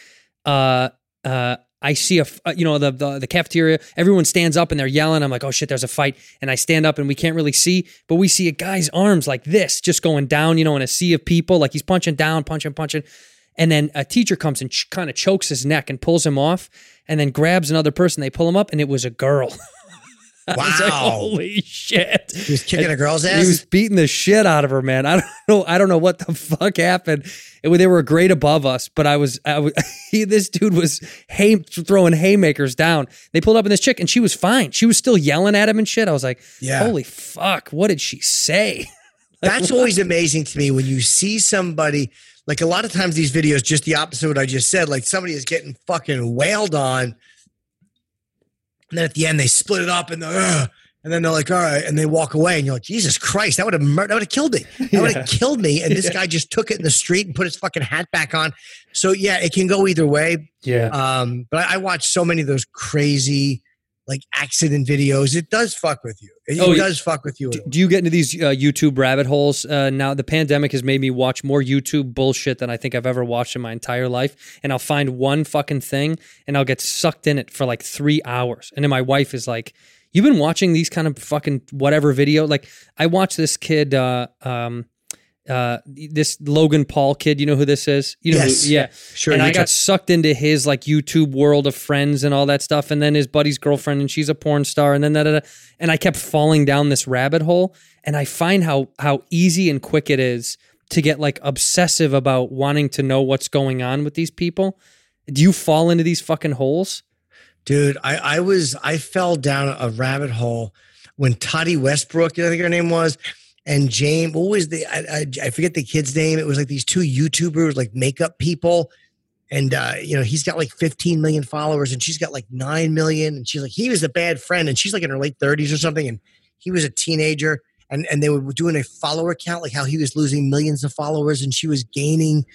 Uh, uh, I see a, uh, you know, the, the the cafeteria. Everyone stands up and they're yelling. I'm like, oh shit, there's a fight. And I stand up and we can't really see, but we see a guy's arms like this, just going down. You know, in a sea of people, like he's punching down, punching, punching. And then a teacher comes and ch- kind of chokes his neck and pulls him off, and then grabs another person. They pull him up, and it was a girl. Was like, Wow. holy shit! He was kicking a girl's ass? He was beating the shit out of her, man. I don't know. I don't know what the fuck happened. It, they were grade above us, but I was, I was he, this dude was hay, throwing haymakers down. They pulled up in this chick, and she was fine. She was still yelling at him and shit. I was like, Yeah. holy fuck! What did she say? That's always amazing to me when you see somebody. Like a lot of times, these videos just the opposite of what I just said. Like somebody is getting fucking wailed on, and then at the end they split it up and they're, and then they're like, all right, and they walk away, and you're like, Jesus Christ, that would have mur- that would have killed me. That would have killed me. And this guy just took it in the street and put his fucking hat back on. So yeah, it can go either way. Yeah. Um, but I, I watch so many of those crazy like accident videos. It does fuck with you. It, Oh, does fuck with you. Do, do you get into these uh, YouTube rabbit holes? Uh, now the pandemic has made me watch more YouTube bullshit than I think I've ever watched in my entire life. And I'll find one fucking thing and I'll get sucked in it for like three hours. And then my wife is like, "You've been watching these kind of fucking whatever video?" Like I watched this kid, uh, um, uh, this Logan Paul kid. You know who this is? You know, Yes. who, yeah, Sure, And I got talk- sucked into his like YouTube world of friends and all that stuff, and then his buddy's girlfriend, and she's a porn star, and then that, and I kept falling down this rabbit hole, and I find how how easy and quick it is to get like obsessive about wanting to know what's going on with these people. Do you fall into these fucking holes? Dude, I, I was I fell down a rabbit hole when Tati Westbrook, I think her name was, and James. What was the I, I, I forget the kid's name? It was like these two YouTubers, like makeup people, and uh, you know he's got like 15 million followers, and she's got like nine million, and she's like he was a bad friend, and she's like in her late 30s or something, and he was a teenager, and and they were doing a follower count, like how he was losing millions of followers, and she was gaining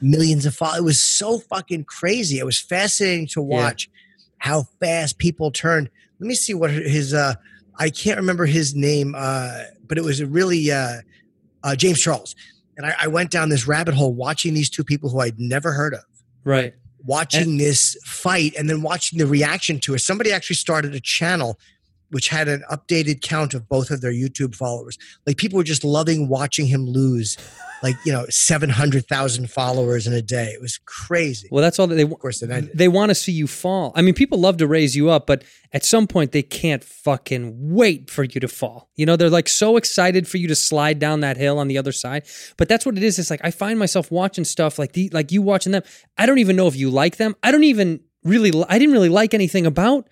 millions of followers. It was so fucking crazy. It was fascinating to watch how fast people turned. Let me see what his uh I can't remember his name, uh, but it was a really uh, uh James Charles. And I, I went down this rabbit hole watching these two people who I'd never heard of, Right. watching this fight and then watching the reaction to it. Somebody actually started a channel which had an updated count of both of their YouTube followers. Like people were just loving watching him lose, like you know, seven hundred thousand followers in a day. It was crazy. Well, that's all that they want. of course, it ended. they want to see you fall. I mean, people love to raise you up, but at some point they can't fucking wait for you to fall. You know, they're like so excited for you to slide down that hill on the other side. But that's what it is. It's like I find myself watching stuff like the like you watching them. I don't even know if you like them. I don't even really I didn't really like anything about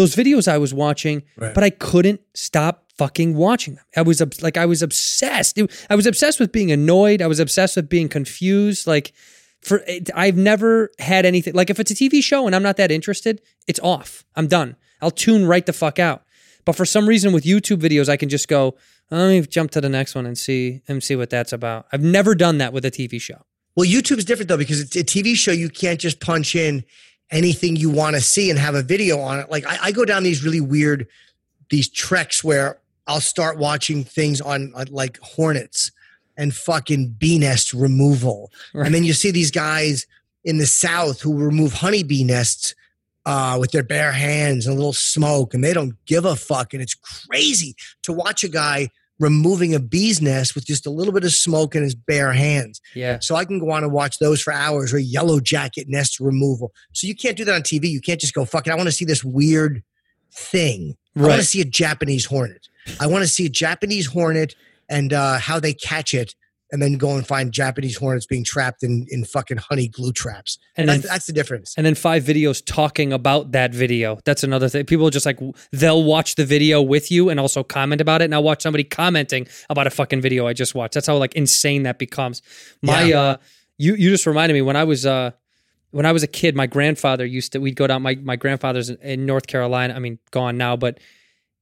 those videos I was watching, Right. but I couldn't stop fucking watching them. I was like I was obsessed. I was obsessed with being annoyed. I was obsessed with being confused. Like for it, I've never had anything like if it's a TV show and I'm not that interested, it's off. I'm done. I'll tune right the fuck out. But for some reason with YouTube videos, I can just go, let me jump to the next one and see and see what that's about. I've never done that with a TV show. Well, YouTube's different though because it's a TV show. You can't just punch in anything you want to see and have a video on it. Like I, I go down these really weird these treks where I'll start watching things on, on like hornets and fucking bee nest removal, and then you see these guys in the south who remove honeybee nests uh, with their bare hands and a little smoke, and they don't give a fuck. And it's crazy to watch a guy removing a bee's nest with just a little bit of smoke in his bare hands. Yeah. So I can go on and watch those for hours or yellow jacket nest removal. So you can't do that on TV. You can't just go, fuck it. I want to see this weird thing. I want to see a Japanese hornet. I want to see a Japanese hornet and uh, how they catch it and then go and find Japanese hornets being trapped in, in fucking honey glue traps. And that's, then- that's the difference. and then five videos talking about that video. That's another thing. People just like they'll watch the video with you and also comment about it. And I'll watch somebody commenting about a fucking video I just watched. That's how like insane that becomes. My Yeah. uh you you just reminded me when I was uh when I was a kid, my grandfather used to we'd go down my my grandfather's in, in North Carolina. I mean, gone now, but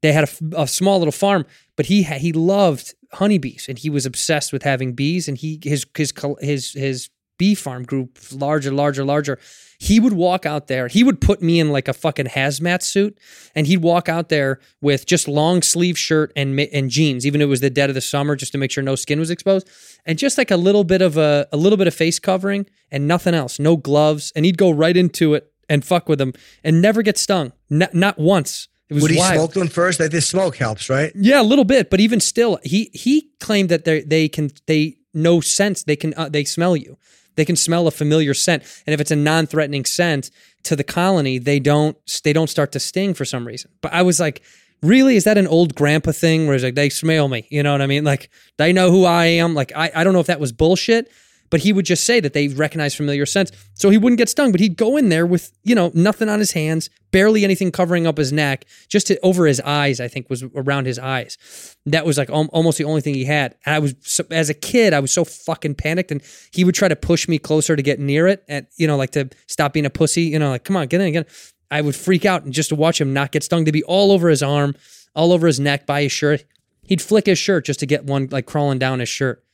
they had a small little farm, but he ha- he loved honeybees and he was obsessed with having bees and he his his his his bee farm grew larger larger larger he would walk out there he would put me in like a fucking hazmat suit and he'd walk out there with just long sleeve shirt and and jeans even if it was the dead of the summer just to make sure no skin was exposed and just like a little bit of a a little bit of face covering and nothing else no gloves and he'd go right into it and fuck with them and never get stung. Not once. It was Would he wild. smoke them first? Like this smoke helps, right? Yeah, a little bit, but even still, he he claimed that they they can they no sense. They can uh, they smell you. They can smell a familiar scent, and if it's a non-threatening scent to the colony, they don't they don't start to sting for some reason. But I was like, really, is that an old grandpa thing where it's like they smell me? You know what I mean? Like they know who I am. Like I I don't know if that was bullshit. But he would just say that they recognize familiar scents. So he wouldn't get stung, but he'd go in there with, you know, nothing on his hands, barely anything covering up his neck, just to, over his eyes, I think was around his eyes. That was like al- almost the only thing he had. And I was, so, as a kid, I was so fucking panicked. And he would try to push me closer to get near it and, you know, like to stop being a pussy, you know, like, come on, get in, get in. I would freak out and just to watch him not get stung, to be all over his arm, all over his neck, by his shirt. He'd flick his shirt just to get one like crawling down his shirt.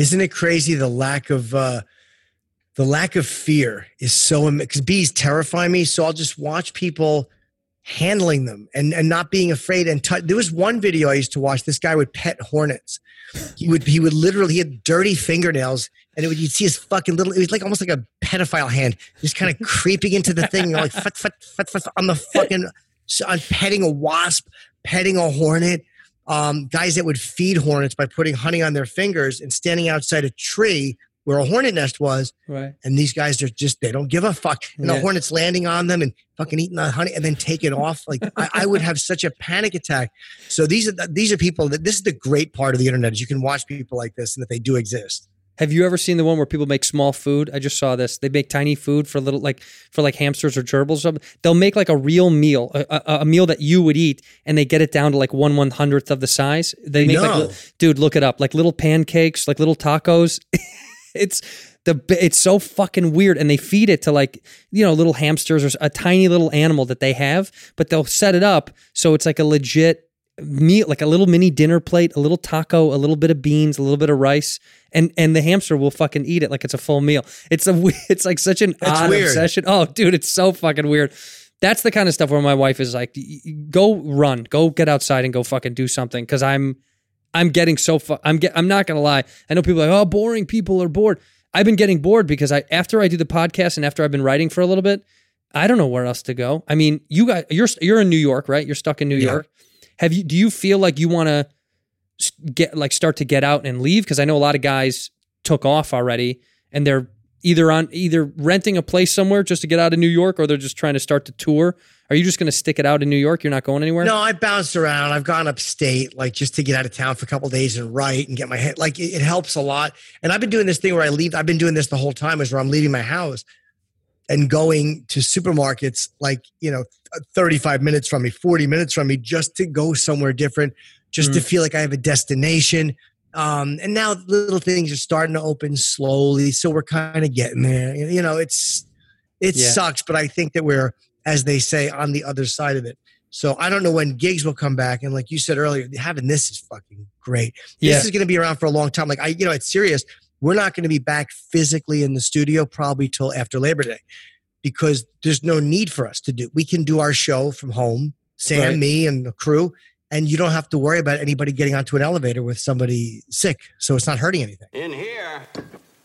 Isn't it crazy the lack of uh the lack of fear is so because bees terrify me. So I'll just watch people handling them and and not being afraid. And tou- there was one video I used to watch. This guy would pet hornets. He would he would literally he had dirty fingernails, and it would you'd see his fucking little. It was like almost like a pedophile hand, just kind of creeping into the thing. You're like fut, fut, fut, fut, on the fucking so I'm petting a wasp, petting a hornet. Um, guys that would feed hornets by putting honey on their fingers and standing outside a tree where a hornet nest was. Right. And these guys are just, they don't give a fuck. And Yeah. the hornet's landing on them and fucking eating the honey and then taking off. Like I, I would have such a panic attack. So these are, the, these are people that this is the great part of the internet is you can watch people like this and that they do exist. Have you ever seen the one where people make small food? I just saw this. They make tiny food for little, like for like hamsters or gerbils or something. They'll make like a real meal, a, a, a meal that you would eat, and they get it down to like one one hundredth of the size. They make No. li- dude, look it up, like little pancakes, like little tacos. it's the it's so fucking weird, and they feed it to like you know little hamsters or a tiny little animal that they have, but they'll set it up so it's like a legit meal like a little mini dinner plate, a little taco, a little bit of beans, a little bit of rice, and and the hamster will fucking eat it like it's a full meal. It's a it's like such an That's odd weird. obsession. Oh, dude, it's so fucking weird. That's the kind of stuff where my wife is like, "Y- y- "Go run, go get outside and go fucking do something." Because I'm I'm getting so fu- I'm get I'm not gonna lie. I know people are like, "Oh, boring. People are bored." I've been getting bored because I after I do the podcast and after I've been writing for a little bit, I don't know where else to go. I mean, you guys, you're you're in New York, right? You're stuck in New Yeah. York. Have you? Do you feel like you want to get like start to get out and leave? Because I know a lot of guys took off already, and they're either on either renting a place somewhere just to get out of New York, or they're just trying to start to tour. Are you just going to stick it out in New York? You're not going anywhere. No, I bounced around. I've gone upstate, like just to get out of town for a couple days and write and get my head. Like it, it helps a lot. And I've been doing this thing where I leave. I've been doing this the whole time, is where I'm leaving my house and going to supermarkets, like you know, 35 minutes from me, 40 minutes from me, just to go somewhere different, just to feel like I have a destination. Um, and now little things are starting to open slowly, so we're kind of getting there. You know, it's it Yeah. sucks, but I think that we're, as they say, on the other side of it. So I don't know when gigs will come back. And like you said earlier, having this is fucking great. Yeah. This is going to be around for a long time. Like I, you know, it's serious. We're not going to be back physically in the studio probably till after Labor Day because there's no need for us to do. We can do our show from home, Sam, Right. me, and the crew, and you don't have to worry about anybody getting onto an elevator with somebody sick. So it's not hurting anything. In here,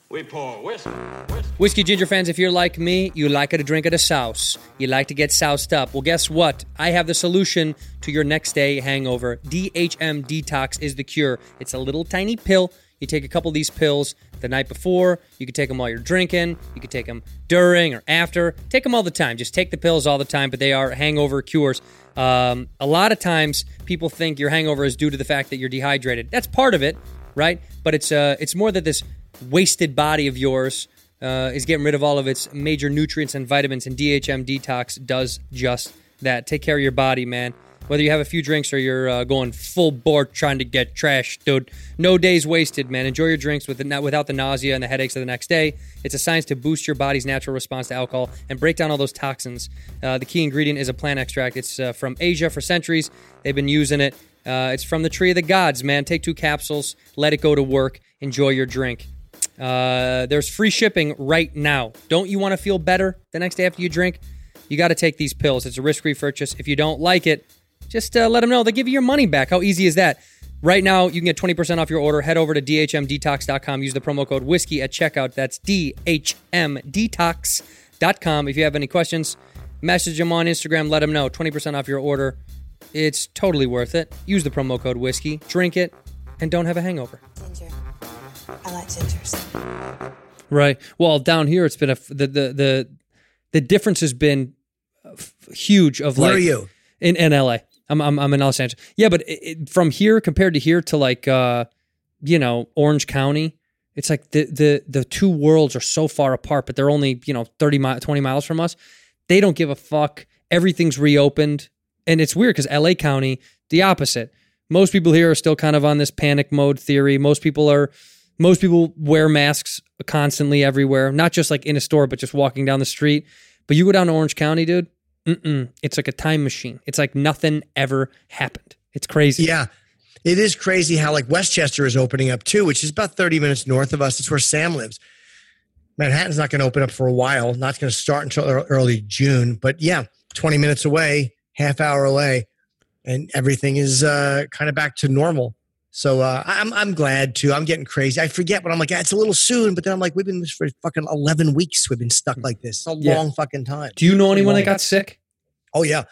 we pour whiskey. whisk. Whiskey Ginger fans, if you're like me, you like to drink at a souse. You like to get soused up. Well, guess what? I have the solution to your next day hangover. DHM Detox is the cure. It's a little tiny pill. You take a couple of these pills the night before. You can take them while you're drinking. You can take them during or after. Take them all the time. Just take the pills all the time, but they are hangover cures. Um, a lot of times, people think your hangover is due to the fact that you're dehydrated. That's part of it, right? But it's uh, it's more that this wasted body of yours uh, is getting rid of all of its major nutrients and vitamins, and DHM Detox does just that. Take care of your body, man. Whether you have a few drinks or you're uh, going full bore trying to get trash, dude, no days wasted, man. Enjoy your drinks with the, without the nausea and the headaches of the next day. It's a science to boost your body's natural response to alcohol and break down all those toxins. Uh, the key ingredient is a plant extract. It's uh, from Asia for centuries. They've been using it. Uh, it's from the tree of the gods, man. Take two capsules, let it go to work, enjoy your drink. Uh, there's free shipping right now. Don't you want to feel better the next day after you drink? You got to take these pills. It's a risk free purchase. If you don't like it, just uh, let them know. They give you your money back. How easy is that? Right now, you can get 20% off your order. Head over to dhmdetox.com. Use the promo code whiskey at checkout. That's dhmdetox.com. whiskeyginge.com. If you have any questions, message them on Instagram. Let them know. 20% off your order. It's totally worth it. Use the promo code whiskey, drink it, and don't have a hangover. Ginger. I like gingers. Right. Well, down here, it's been a f- the the the the difference has been f- huge. Of Where like are you? in in LA. I'm I'm, I'm in Los Angeles. Yeah, but it, it, from here compared to here to like uh, you know Orange County, it's like the the the two worlds are so far apart, but they're only you know 30 mi- 20 miles from us. They don't give a fuck. Everything's reopened, and it's weird because LA County, the opposite. Most people here are still kind of on this panic mode theory. Most people are. Most people wear masks constantly everywhere, not just like in a store, but just walking down the street. But you go down to Orange County, dude. Mm-mm. It's like a time machine. It's like nothing ever happened. It's crazy. Yeah. It is crazy how like Westchester is opening up too, which is about 30 minutes north of us. It's where Sam lives. Manhattan's not going to open up for a while, not going to start until early June. But yeah, 20 minutes away, half hour away, and everything is uh, kind of back to normal. So uh, I'm I'm glad too. I'm getting crazy. I forget, but I'm like, ah, it's a little soon. But then I'm like, we've been this for fucking 11 weeks. We've been stuck like this. It's a Yeah. long fucking time. Do you know anyone that got sick? Oh yeah,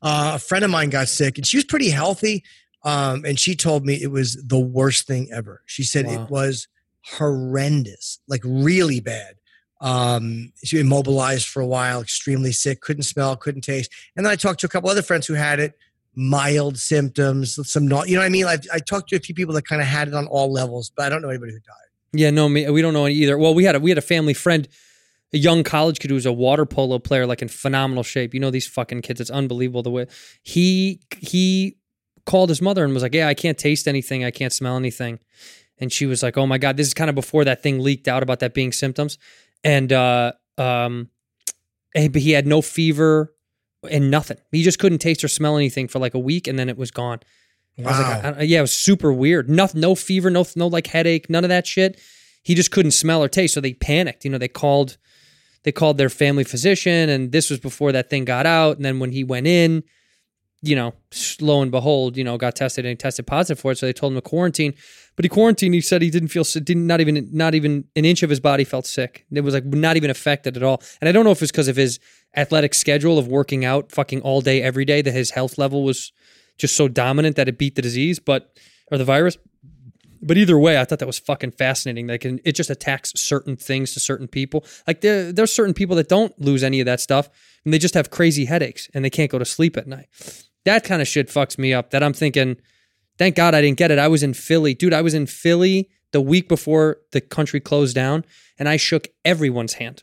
uh, a friend of mine got sick, and she was pretty healthy. Um, and she told me it was the worst thing ever. She said Wow. it was horrendous, like really bad. Um, she immobilized for a while, extremely sick, couldn't smell, couldn't taste. And then I talked to a couple other friends who had it, mild symptoms, some not, you know what I mean? I, I talked to a few people that kind of had it on all levels, but I don't know anybody who died. Yeah, no, me. We don't know any either. Well, we had a we had a family friend, a young college kid who was a water polo player, like in phenomenal shape. You know these fucking kids. It's unbelievable the way he he called his mother and was like, "Yeah, I can't taste anything. I can't smell anything." And she was like, "Oh my god, this is kind of before that thing leaked out about that being symptoms." And uh, um, eh, but he had no fever and nothing. He just couldn't taste or smell anything for like a week, and then it was gone. I was like, I, I- yeah, it was super weird. No, no fever, no, no like headache, none of that shit. He just couldn't smell or taste, so they panicked. You know, they called, they called their family physician, and this was before that thing got out. And then when he went in, you know, lo and behold, you know, got tested and tested positive for it. So they told him to quarantine. But he quarantined. He said he didn't feel sick. Didn't not even not even an inch of his body felt sick. It was like not even affected at all. And I don't know if it's because of his athletic schedule of working out fucking all day every day that his health level was just so dominant that it beat the disease, but or the virus. But either way, I thought that was fucking fascinating. Like it just attacks certain things to certain people. Like there, there's certain people that don't lose any of that stuff, and they just have crazy headaches and they can't go to sleep at night. That kind of shit fucks me up. That I'm thinking, thank God I didn't get it. I was in Philly, dude. I was in Philly the week before the country closed down, and I shook everyone's hand.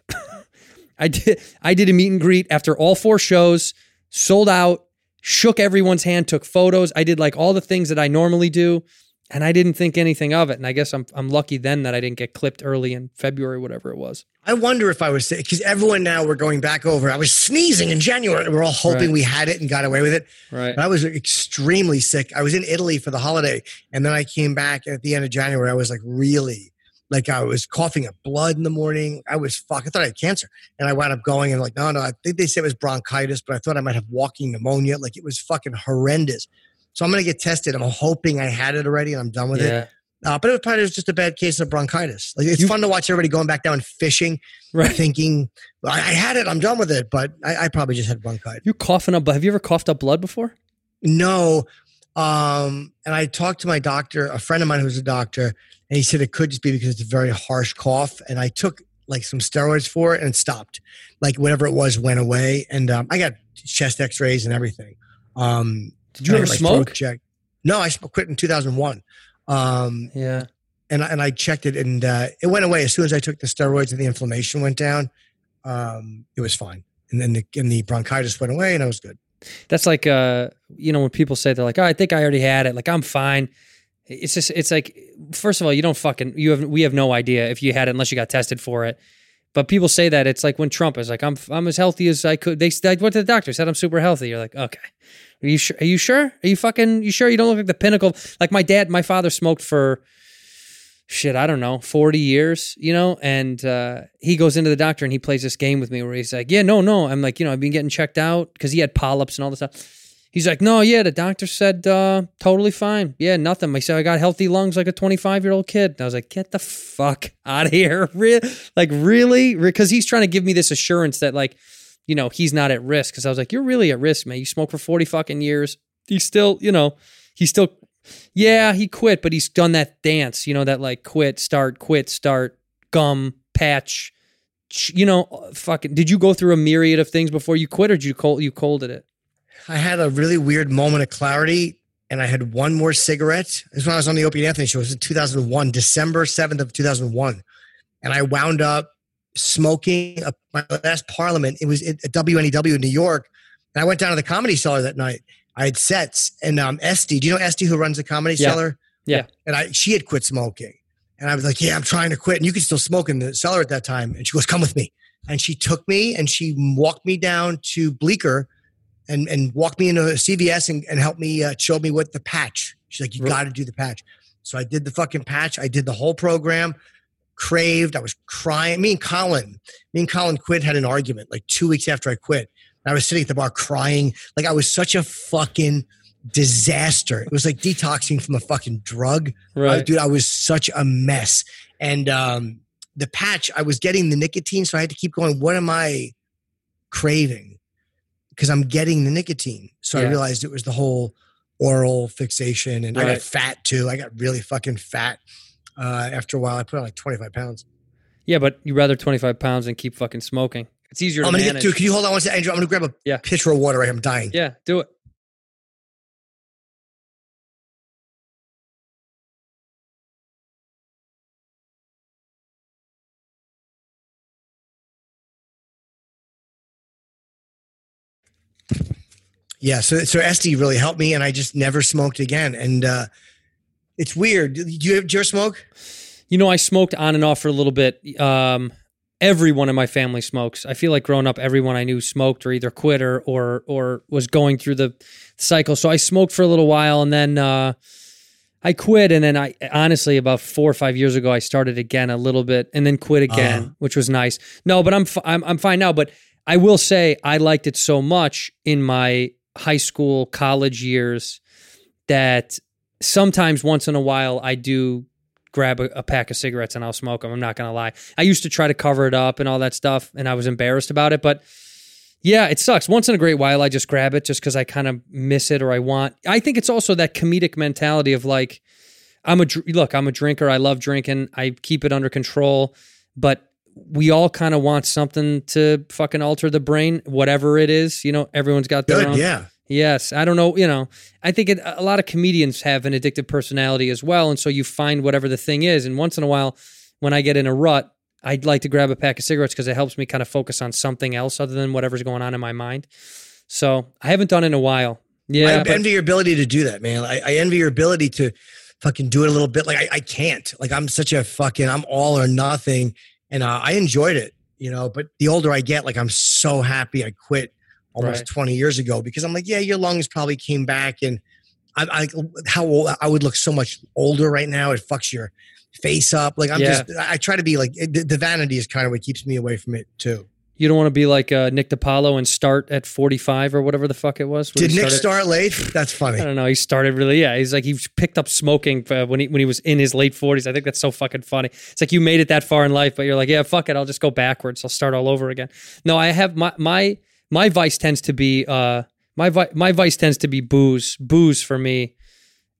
I did. I did a meet and greet after all four shows, sold out. Shook everyone's hand, took photos. I did like all the things that I normally do, and I didn't think anything of it. And I guess I'm I'm lucky then that I didn't get clipped early in February, whatever it was. I wonder if I was sick because everyone now we're going back over. I was sneezing in January. We're all hoping Right. we had it and got away with it. Right. But I was extremely sick. I was in Italy for the holiday, and then I came back at the end of January. I was like really, like I was coughing up blood in the morning. I was fuck. I thought I had cancer, and I wound up going and like, no, no. I think they said it was bronchitis, but I thought I might have walking pneumonia. Like it was fucking horrendous. So I'm gonna get tested. I'm hoping I had it already, and I'm done with it. Uh, but it was probably just a bad case of bronchitis. Like it's You- fun to watch everybody going back down fishing, Right. thinking I, I had it, I'm done with it. But I, I probably just had bronchitis. You coughing up? But have you ever coughed up blood before? No. Um, and I talked to my doctor, a friend of mine who's a doctor, and he said it could just be because it's a very harsh cough. And I took like some steroids for it and it stopped. Like whatever it was went away. And um, I got chest x-rays and everything. Um, Did you ever smoke? No, I quit in 2001. Um, Yeah. and I- and I checked it and uh, it went away as soon as I took the steroids and the inflammation went down. Um, it was fine, and then the, and the bronchitis went away and I was good. That's like uh, you know, when people say they're like, "Oh, I think I already had it." Like, I'm fine. It's just, it's like, first of all, you don't fucking, you have, we have no idea if you had it unless you got tested for it. But people say that it's like when Trump is like, "I'm, I'm as healthy as I could." They, they went to the doctor, said I'm super healthy. You're like, okay, are you sure? Are you sure? Are you fucking? You sure you don't look like the pinnacle? Like my dad, my father smoked for shit, I don't know, 40 years, you know, and uh, he goes into the doctor and he plays this game with me where he's like, yeah, no, no. I'm like, you know, I've been getting checked out because he had polyps and all this stuff. He's like, no, yeah, the doctor said uh, totally fine. Yeah, nothing. He said I got healthy lungs like a 25 year old kid. And I was like, get the fuck out of here. Re- like, really? Because he's trying to give me this assurance that, like, you know, he's not at risk. Because I was like, you're really at risk, man. You smoke for 40 fucking years. He's still, you know, he's still, yeah, he quit, but he's done that dance, you know, that like quit, start, quit, start, gum, patch. You know, fucking. Did you go through a myriad of things before you quit, or did you cold you colded it? I had a really weird moment of clarity and I had one more cigarette. This is when I was on the Opie and Anthony show. It was in 2001, December 7th of 2001. And I wound up smoking a, my last parliament. It was at WNEW in New York. And I went down to the comedy cellar that night. I had sets and um, Estee, do you know Estee who runs the comedy Yeah. cellar? Yeah. And I, she had quit smoking. And I was like, yeah, I'm trying to quit. And you could still smoke in the cellar at that time. And she goes, come with me. And she took me and she walked me down to Bleecker and, and walked me into CVS and, and helped me, uh, showed me what the patch. She's like, you Right. got to do the patch. So I did the fucking patch. I did the whole program, craved. I was crying. Me and Colin, me and Colin quit, had an argument like two weeks after I quit. And I was sitting at the bar crying. Like I was such a fucking disaster. It was like detoxing from a fucking drug. I- Right. dude, I was such a mess. And um, the patch, I was getting the nicotine, so I had to keep going. What am I craving? Because I'm getting the nicotine. So I realized it was the whole oral fixation, and I got fat too. I got really fucking fat. Uh, after a while, I put on like 25 pounds. Yeah, but you rather 25 pounds than keep fucking smoking. It's easier I'm gonna manage. get to. Can you hold on one second, Andrew? I'm gonna grab a Yeah. pitcher of water. Right, I'm dying. yeah, do it. Yeah, so so Estee really helped me, and I just never smoked again. And uh, it's weird. Do you, do you ever smoke? You know, I smoked on and off for a little bit. Um, everyone in my family smokes. I feel like growing up, everyone I knew smoked or either quit or or, or was going through the cycle. So I smoked for a little while, and then uh, I quit. And then I honestly, about four or five years ago, I started again a little bit, and then quit again, Uh. which was nice. No, but I'm f- I'm I'm fine now. But I will say I liked it so much in my high school, college years that sometimes once in a while I do grab a, a pack of cigarettes and I'll smoke them. I'm not going to lie. I used to try to cover it up and all that stuff and I was embarrassed about it, but yeah, it sucks. Once in a great while I just grab it just cuz I kind of miss it or I want. I think it's also that comedic mentality of like I'm a look, I'm a drinker. I love drinking. I keep it under control, but we all kind of want something to fucking alter the brain, whatever it is. You know, everyone's got their Good. own. Yeah. Yes, I don't know. You know, I think it, a lot of comedians have an addictive personality as well, and so you find whatever the thing is. And once in a while, when I get in a rut, I'd like to grab a pack of cigarettes because it helps me kind of focus on something else other than whatever's going on in my mind. So I haven't done it in a while. Yeah, I but- envy your ability to do that, man. I, I envy your ability to fucking do it a little bit. Like I, I can't. Like I'm such a fucking. I'm all or nothing, and uh, I enjoyed it, you know. But the older I get, like I'm so happy I quit almost Right. 20 years ago because I'm like, yeah, your lungs probably came back, and I, I how old I would look so much older right now. It fucks your face up. Like I'm Yeah. just. I try to be like the, the vanity is kind of what keeps me away from it too. You don't want to be like uh, Nick DiPaolo and start at 45 or whatever the fuck it was. Did Nick started- start late? That's funny. I don't know. He started really, yeah. He's like he picked up smoking uh, when he when he was in his late forties. I think that's so fucking funny. It's like you made it that far in life, but you're like, yeah, fuck it. I'll just go backwards. I'll start all over again. No, I have my my my vice tends to be uh my vi- my vice tends to be booze. Booze for me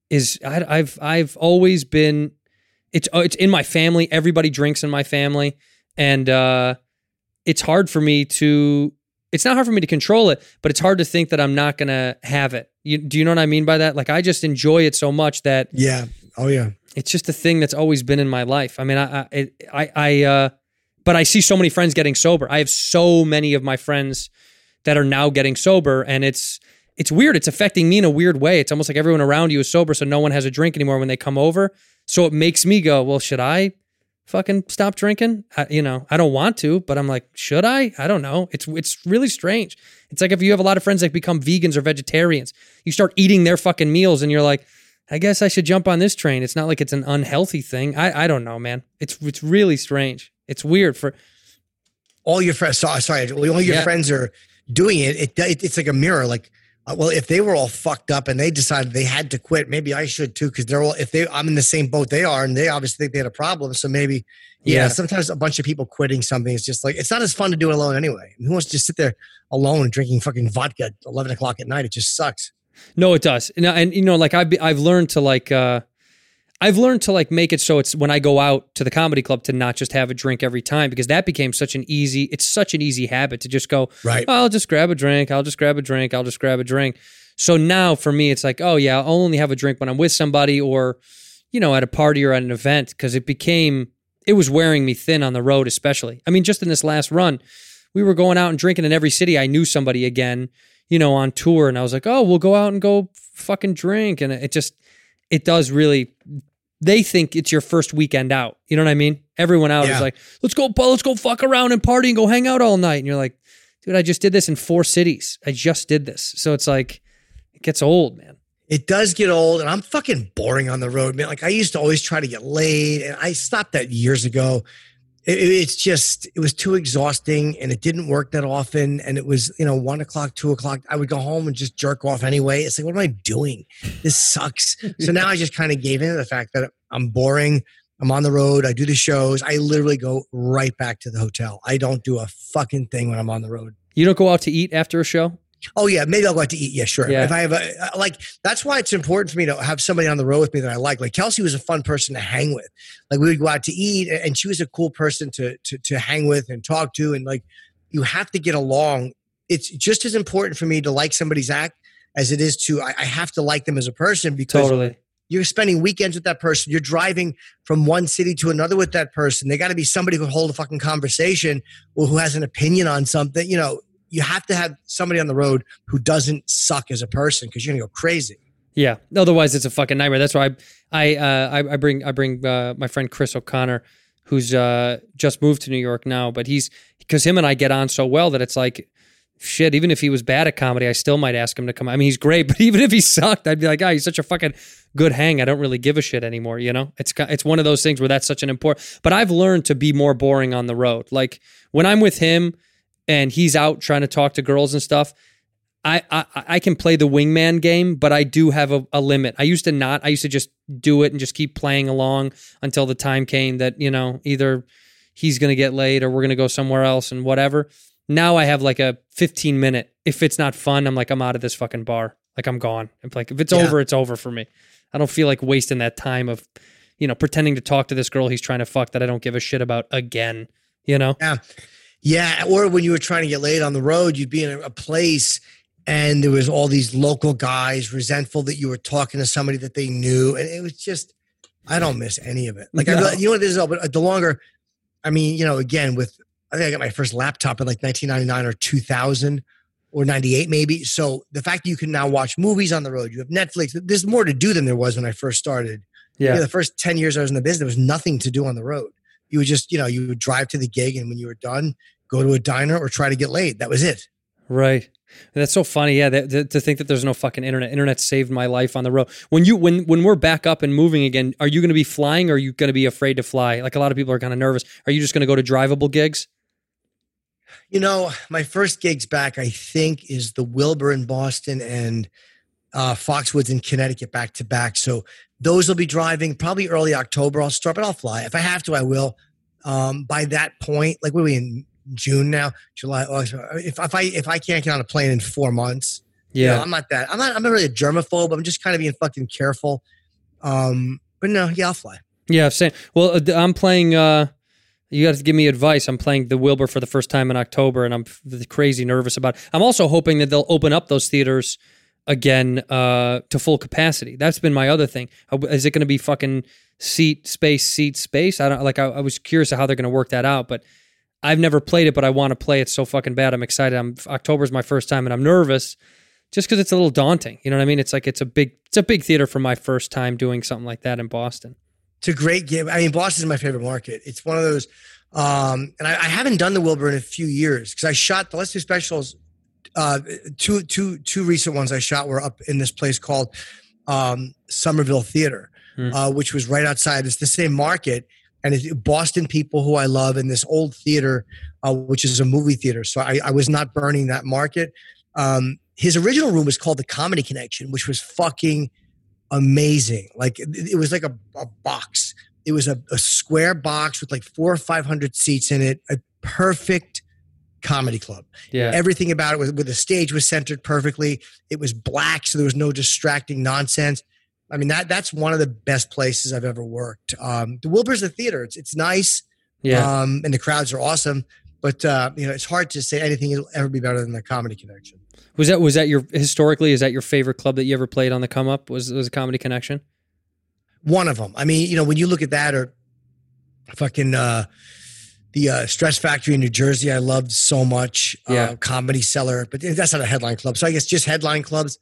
is I, I've I've always been it's uh, it's in my family. Everybody drinks in my family, and uh it's hard for me to it's not hard for me to control it, but it's hard to think that I'm not gonna have it. You, do you know what I mean by that? Like I just enjoy it so much that Yeah. Oh yeah. it's just a thing that's always been in my life. I mean, I, I, I, I, uh, but I see so many friends getting sober. I have so many of my friends that are now getting sober, and it's it's weird. It's affecting me in a weird way. It's almost like everyone around you is sober, so no one has a drink anymore when they come over. So it makes me go, well, should I fucking stop drinking? I, you know, I don't want to, but I'm like, should I? I don't know. It's it's really strange. It's like if you have a lot of friends that become vegans or vegetarians, you start eating their fucking meals, and you're like, I guess I should jump on this train. It's not like it's an unhealthy thing. I, I don't know, man. It's it's really strange. It's weird for all your friends sorry, sorry all your Yeah. friends are doing it. it it it's like a mirror like uh, well, if they were all fucked up and they decided they had to quit, maybe I should too, because they're all if they I'm in the same boat they are, and they obviously think they had a problem. So maybe, yeah, Yeah. Sometimes a bunch of people quitting something is just like it's not as fun to do it alone anyway. Who wants to just sit there alone drinking fucking vodka at eleven o'clock at night? It just sucks. No, it does. And, and you know, like I've I've learned to like uh I've learned to like make it so it's when I go out to the comedy club to not just have a drink every time because that became such an easy it's such an easy habit to just go Right. "Oh, I'll just grab a drink, I'll just grab a drink, I'll just grab a drink. So now for me it's like, oh yeah, I'll only have a drink when I'm with somebody or you know, at a party or at an event because it became it was wearing me thin on the road especially. I mean, just in this last run, we were going out and drinking in every city. I knew somebody again, you know, on tour, and I was like, oh, we'll go out and go fucking drink, and it just it does really. They think it's your first weekend out. You know what I mean? Everyone out Yeah. is like, let's go, let's go fuck around and party and go hang out all night, and you're like, dude, I just did this in four cities. I just did this, so it's like it gets old, man. It does get old, and I'm fucking boring on the road, man. Like I used to always try to get laid, and I stopped that years ago. It, it- it's just it was too exhausting, and it didn't work that often. And it was you know one o'clock, two o'clock. I would go home and just jerk off anyway. It's like, what am I doing? This sucks. so now I just kind of gave in to the fact that I'm boring. I'm on the road. I do the shows. I literally go right back to the hotel. I don't do a fucking thing when I'm on the road. You don't go out to eat after a show? Oh yeah, maybe I'll go out to eat. Yeah, sure. Yeah. If I have a uh, like, that's why it's important for me to have somebody on the road with me that I like. Like Kelsey was a fun person to hang with. Like we would go out to eat, and she was a cool person to to to hang with and talk to. And like, you have to get along. It's just as important for me to like somebody's act as it is to I, I have to like them as a person because Totally. you're spending weekends with that person. You're driving from one city to another with that person. They got to be somebody who hold a fucking conversation or who has an opinion on something. You know, you have to have somebody on the road who doesn't suck as a person because you're gonna go crazy. Yeah. Otherwise, it's a fucking nightmare. That's why I I uh, I, I bring I bring uh, my friend Chris O'Connor, who's uh, just moved to New York now, but he's because him and I get on so well that it's like. Shit, even if he was bad at comedy, I still might ask him to come. I mean, he's great, but even if he sucked, I'd be like, "Ah, he's such a fucking good hang. I don't really give a shit anymore." You know, it's it's one of those things where that's such an important. But I've learned to be more boring on the road. Like when I'm with him, and he's out trying to talk to girls and stuff. I, I I can play the wingman game, but I do have a, a limit. I used to not. I used to just do it and just keep playing along until the time came that you know either he's gonna get laid or we're gonna go somewhere else and whatever. Now I have like a 15 minute. If it's not fun, I'm like I'm out of this fucking bar. Like I'm gone. I'm like if it's Yeah. over, it's over for me. I don't feel like wasting that time of you know pretending to talk to this girl he's trying to fuck that I don't give a shit about again. You know? Yeah, yeah. Or when you were trying to get laid on the road, you'd be in a, place and there was all these local guys resentful that you were talking to somebody that they knew, and it was just I don't miss any of it. Like I No. really, you know what this is, all, but uh, the longer, I mean, you know, again with I think I got my first laptop in like 1999 or 2000 or 98 maybe. So the fact that you can now watch movies on the road, you have Netflix. There's more to do than there was when I first started. Yeah. Yeah, the first 10 years I was in the business, there was nothing to do on the road. You would just, you know, you would drive to the gig and when you were done, go to a diner or try to get laid. That was it. Right. That's so funny. Yeah, that, that- to think that there's no fucking internet. Internet saved my life on the road. When you when when we're back up and moving again, are you going to be flying or are you going to be afraid to fly? Like a lot of people are kind of nervous. Are you just going to go to drivable gigs? You know, my first gigs back, I think, is the Wilbur in Boston and uh, Foxwoods in Connecticut back to back. So those will be driving probably early October. I'll start, but I'll fly. If I have to, I will. Um, by that point, like what are we in June now? July, August. If, if I if I can't get on a plane in four months, you know, I'm not that. I'm not. I'm not really a germaphobe. I'm just kind of being fucking careful. Um, but no, yeah, I'll fly. Yeah, same. Well, uh, I'm playing. Uh, you got to give me advice. I'm playing the Wilbur for the first time in October, and I'm crazy nervous about. It. I'm also hoping that they'll open up those theaters again uh, to full capacity. That's been my other thing. Uh, Is it going to be fucking seat space, seat space? I don't like. I, I was curious how they're going to work that out, but I've never played it, but I want to play it so fucking bad. I'm excited. I'm October's my first time, and I'm nervous just because it's a little daunting. You know what I mean? It's like it's a big, it's a big theater for my first time doing something like that in Boston. It's a great game. I mean, Boston's my favorite market. It's one of those, um, and I, I haven't done the Wilbur in a few years because I shot the two specials. Uh, two, two, two recent ones I shot were up in this place called um, Somerville Theater, Hmm. uh, which was right outside. It's the same market, and it's Boston people who I love in this old theater, uh, which is a movie theater. So I, I was not burning that market. Um, his original room was called the Comedy Connection, which was fucking amazing. Like it, it was like a, a box. It was a, a square box with like four or five hundred seats in it. A perfect comedy club. Yeah. Everything about it was with the stage was centered perfectly. It was black, so there was no distracting nonsense. I mean that that's one of the best places I've ever worked. Um, the Wilbur's the theater. It's it's nice. yeah. Um, and the crowds are awesome. But uh, you know, it's hard to say anything will ever be better than the Comedy Connection. was that was that your historically is that your favorite club that you ever played on the come up? Was was a comedy connection? One of them. I mean, you know, when you look at that, or fucking uh, the uh, Stress Factory in New Jersey, I loved so much. Yeah. Uh, Comedy Cellar, but that's not a headline club. So I guess just headline clubs.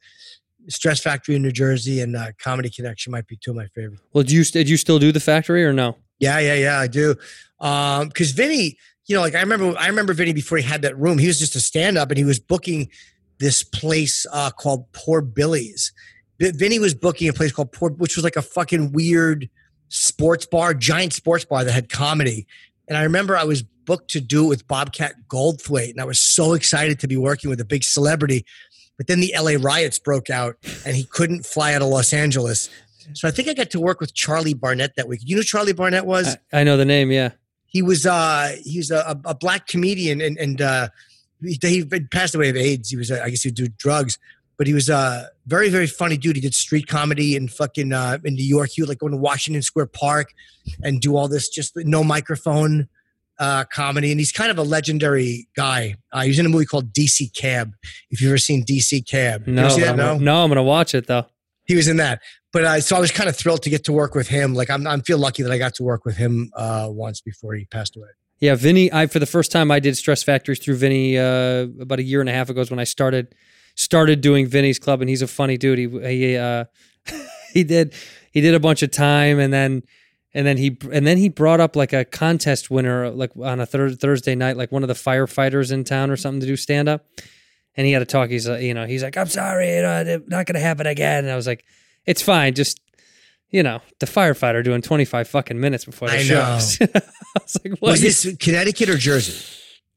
Stress Factory in New Jersey and uh, Comedy Connection might be two of my favorites. Well, do you did you still do the factory or no? Yeah, yeah, yeah, I do. Um, because Vinny, you know, like I remember, I remember Vinny before he had that room. He was just a stand-up, and he was booking this place uh, called Poor Billy's. Vi- Vinny was booking a place called Poor, which was like a fucking weird sports bar, giant sports bar that had comedy. And I remember I was booked to do it with Bobcat Goldthwait, and I was so excited to be working with a big celebrity. But then the LA riots broke out, and he couldn't fly out of Los Angeles. So I think I got to work with Charlie Barnett that week. You know who Charlie Barnett was? I, I know the name. Yeah. he was uh he was a, a black comedian and and uh he, he passed away of AIDS. He was uh, I guess he would do drugs, but he was a very very funny dude. He did street comedy in fucking uh, in New York. He would like go to Washington Square Park and do all this just no microphone uh, comedy. And he's kind of a legendary guy. Uh, he was in a movie called DC Cab. If you've ever seen DC Cab, No? I'm, no, no, I'm gonna watch it though. he was in that. But uh, so I was kind of thrilled to get to work with him. Like I'm, I feel lucky that I got to work with him uh, once before he passed away. Yeah, Vinny. I for the first time I did Stress Factories through Vinny uh, about a year and a half ago is when I started started doing Vinny's Club, and he's a funny dude. He he uh, he did he did a bunch of time, and then and then he and then he brought up like a contest winner like on a Thursday night, like one of the firefighters in town or something to do stand up, and he had a talk. He's uh, you know he's like I'm sorry, you know, not gonna happen again. And I was like, it's fine, just. You know, the firefighter doing 25 fucking minutes before the I show. know. I was like, what? Was this Connecticut or Jersey?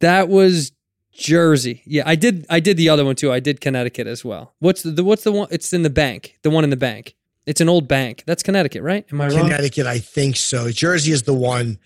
That was Jersey. Yeah, I did. I did the other one too. I did Connecticut as well. What's the, the what's the one? It's in the bank. The one in the bank. It's an old bank. That's Connecticut, right? Am I wrong? Connecticut, I think so. Jersey is the one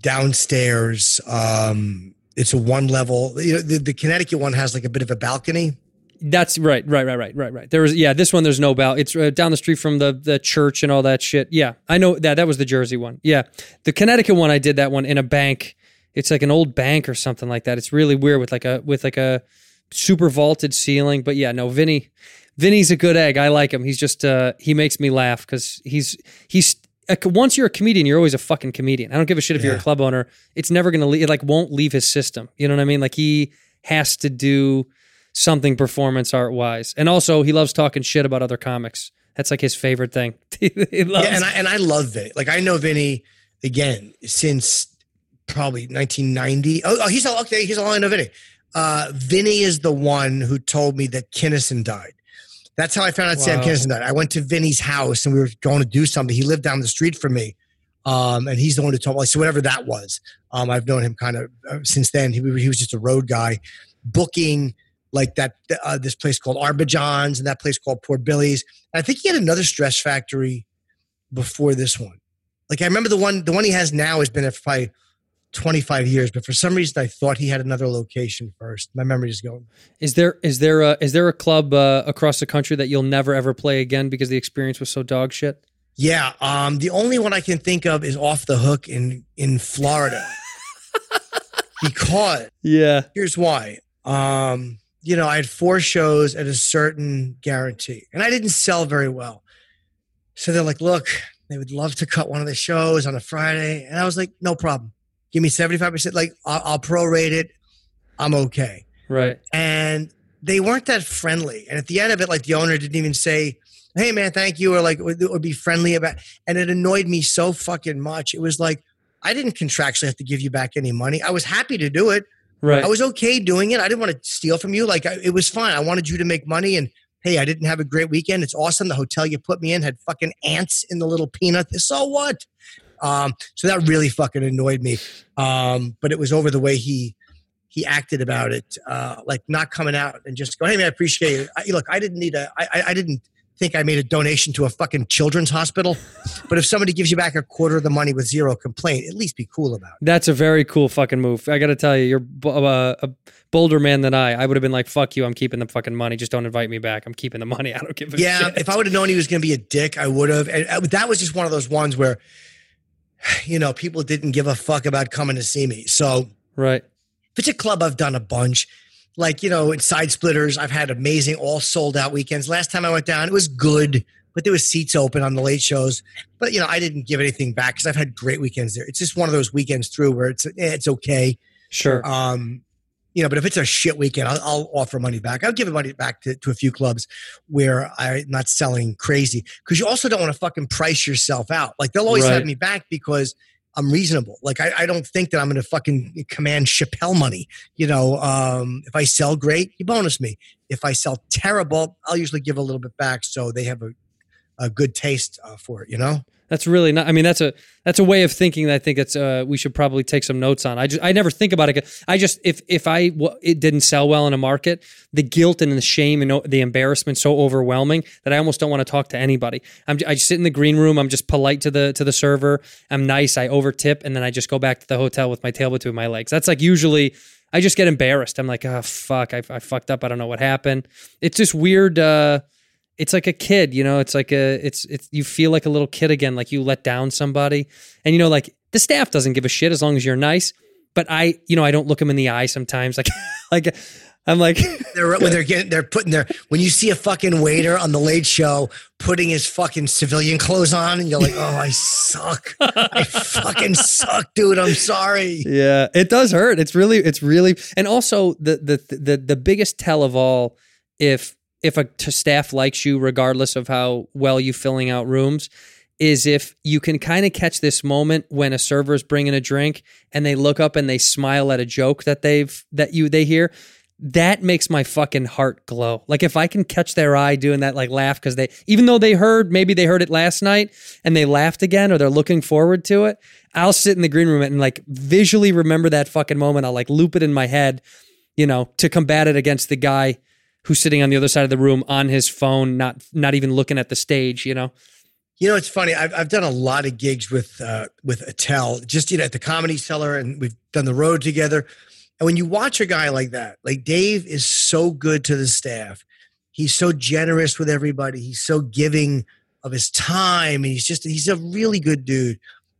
downstairs. Um, it's a one level. You know, the, the Connecticut one has like a bit of a balcony. That's right. Right. Right. Right. Right. Right. There was yeah. This one there's no bell. It's uh, down the street from the the church and all that shit. Yeah, I know that. That was the Jersey one. Yeah, the Connecticut one. I did that one in a bank. It's like an old bank or something like that. It's really weird with like a with like a super vaulted ceiling. But yeah, no, Vinny. Vinny's a good egg. I like him. He's just uh he makes me laugh because he's he's a, once you're a comedian, you're always a fucking comedian. I don't give a shit if you're a club owner. It's never gonna leave. It like won't leave his system. You know what I mean? Like he has to do something performance art wise, and also he loves talking shit about other comics. That's like his favorite thing. Yeah, and I and I love Vinny. Like I know Vinny again since probably 1990. Oh, oh he's all okay. He's all I know Vinny. Uh, Vinny is the one who told me that Kinison died. That's how I found out Sam Wow. Kinison died. I went to Vinny's house and we were going to do something. He lived down the street from me. Um, and he's the one who told me, so whatever that was. Um, I've known him kind of uh, since then. He, he was just a road guy booking like that, uh, this place called Arbijon's and that place called Poor Billy's. I think he had another stress factory before this one. Like I remember the one, the one he has now has been there for probably 25 years, but for some reason I thought he had another location first. My memory is going. Is there is there a is there a club uh, across the country that you'll never ever play again because the experience was so dog shit? Yeah, um, the only one I can think of is off the hook in in Florida. because Yeah. here's why. Um, you know, I had four shows at a certain guarantee, and I didn't sell very well. So they're like, "Look, they would love to cut one of the shows on a Friday," and I was like, "No problem. Give me seventy five percent. Like, I'll, I'll prorate it. I'm okay." Right. and they weren't that friendly. And at the end of it, like the owner didn't even say, "Hey, man, thank you," or like or, or be friendly about. And it annoyed me so fucking much. It was like I didn't contractually have to give you back any money. I was happy to do it. Right. I was okay doing it. I didn't want to steal from you. Like I, it was fine. I wanted you to make money. And hey, I didn't have a great weekend. It's awesome. The hotel you put me in had fucking ants in the little peanut. So what? Um, so that really fucking annoyed me. Um, but it was over the way he he acted about it, uh, like not coming out and just go, "Hey man, I appreciate it." I, look, I didn't need a, I, I- didn't think I made a donation to a fucking children's hospital, but if somebody gives you back a quarter of the money with zero complaint, at least be cool about it. That's a very cool fucking move. I got to tell you, you're b- uh, a bolder man than I. I would have been like, "Fuck you, I'm keeping the fucking money. Just don't invite me back. I'm keeping the money. I don't give a shit. Yeah, shit." if I would have known he was going to be a dick, I would have. And uh, that was just one of those ones where, you know, people didn't give a fuck about coming to see me. So right. if it's a club I've done a bunch, like, you know, in Side Splitters, I've had amazing, all sold out weekends. Last time I went down, it was good, but there was seats open on the late shows. But, you know, I didn't give anything back because I've had great weekends there. It's just one of those weekends through where it's, eh, it's okay. Sure. Um, you know, but if it's a shit weekend, I'll, I'll offer money back. I'll give money back to, to a few clubs where I'm not selling crazy because you also don't want to fucking price yourself out. Like they'll always Right. have me back because I'm reasonable. Like I, I don't think that I'm going to fucking command Chappelle money. You know, um, if I sell great, you bonus me. If I sell terrible, I'll usually give a little bit back so they have a, a good taste uh, for it. You know. That's really not. I mean, that's a that's a way of thinking that I think it's uh we should probably take some notes on. I just I never think about it. I just if if I w- it didn't sell well in a market, the guilt and the shame and o- the embarrassment so overwhelming that I almost don't want to talk to anybody. I'm I just sit in the green room. I'm just polite to the to the server. I'm nice. I over tip and then I just go back to the hotel with my tail between my legs. That's like usually. I just get embarrassed. I'm like, oh fuck, I, I fucked up. I don't know what happened. It's just weird. uh it's like a kid, you know. It's like a, it's, it's. You feel like a little kid again, like you let down somebody, and you know, like the staff doesn't give a shit as long as you're nice. But I, you know, I don't look them in the eye sometimes. Like, like I'm like, They're when they're getting they're putting their when you see a fucking waiter on the late show putting his fucking civilian clothes on and you're like, oh, I suck. I fucking suck, dude. I'm sorry. yeah, it does hurt. It's really, it's really, and also the the the the biggest tell of all, if if a staff likes you, regardless of how well you filling out rooms, is if you can kind of catch this moment when a server's bringing a drink and they look up and they smile at a joke that they've that you they hear. That makes my fucking heart glow. Like if I can catch their eye doing that, like laugh because they, even though they heard, maybe they heard it last night and they laughed again or they're looking forward to it. I'll sit in the green room and like visually remember that fucking moment. I'll like loop it in my head, you know, to combat it against the guy who's sitting on the other side of the room on his phone, not not even looking at the stage, you know. You know, it's funny. I've, I've done a lot of gigs with uh, with Attell, just you know, at the Comedy Cellar, and we've done the road together. And when you watch a guy like that, like Dave is so good to the staff. He's so generous with everybody. He's so giving of his time, and he's just he's a really good dude.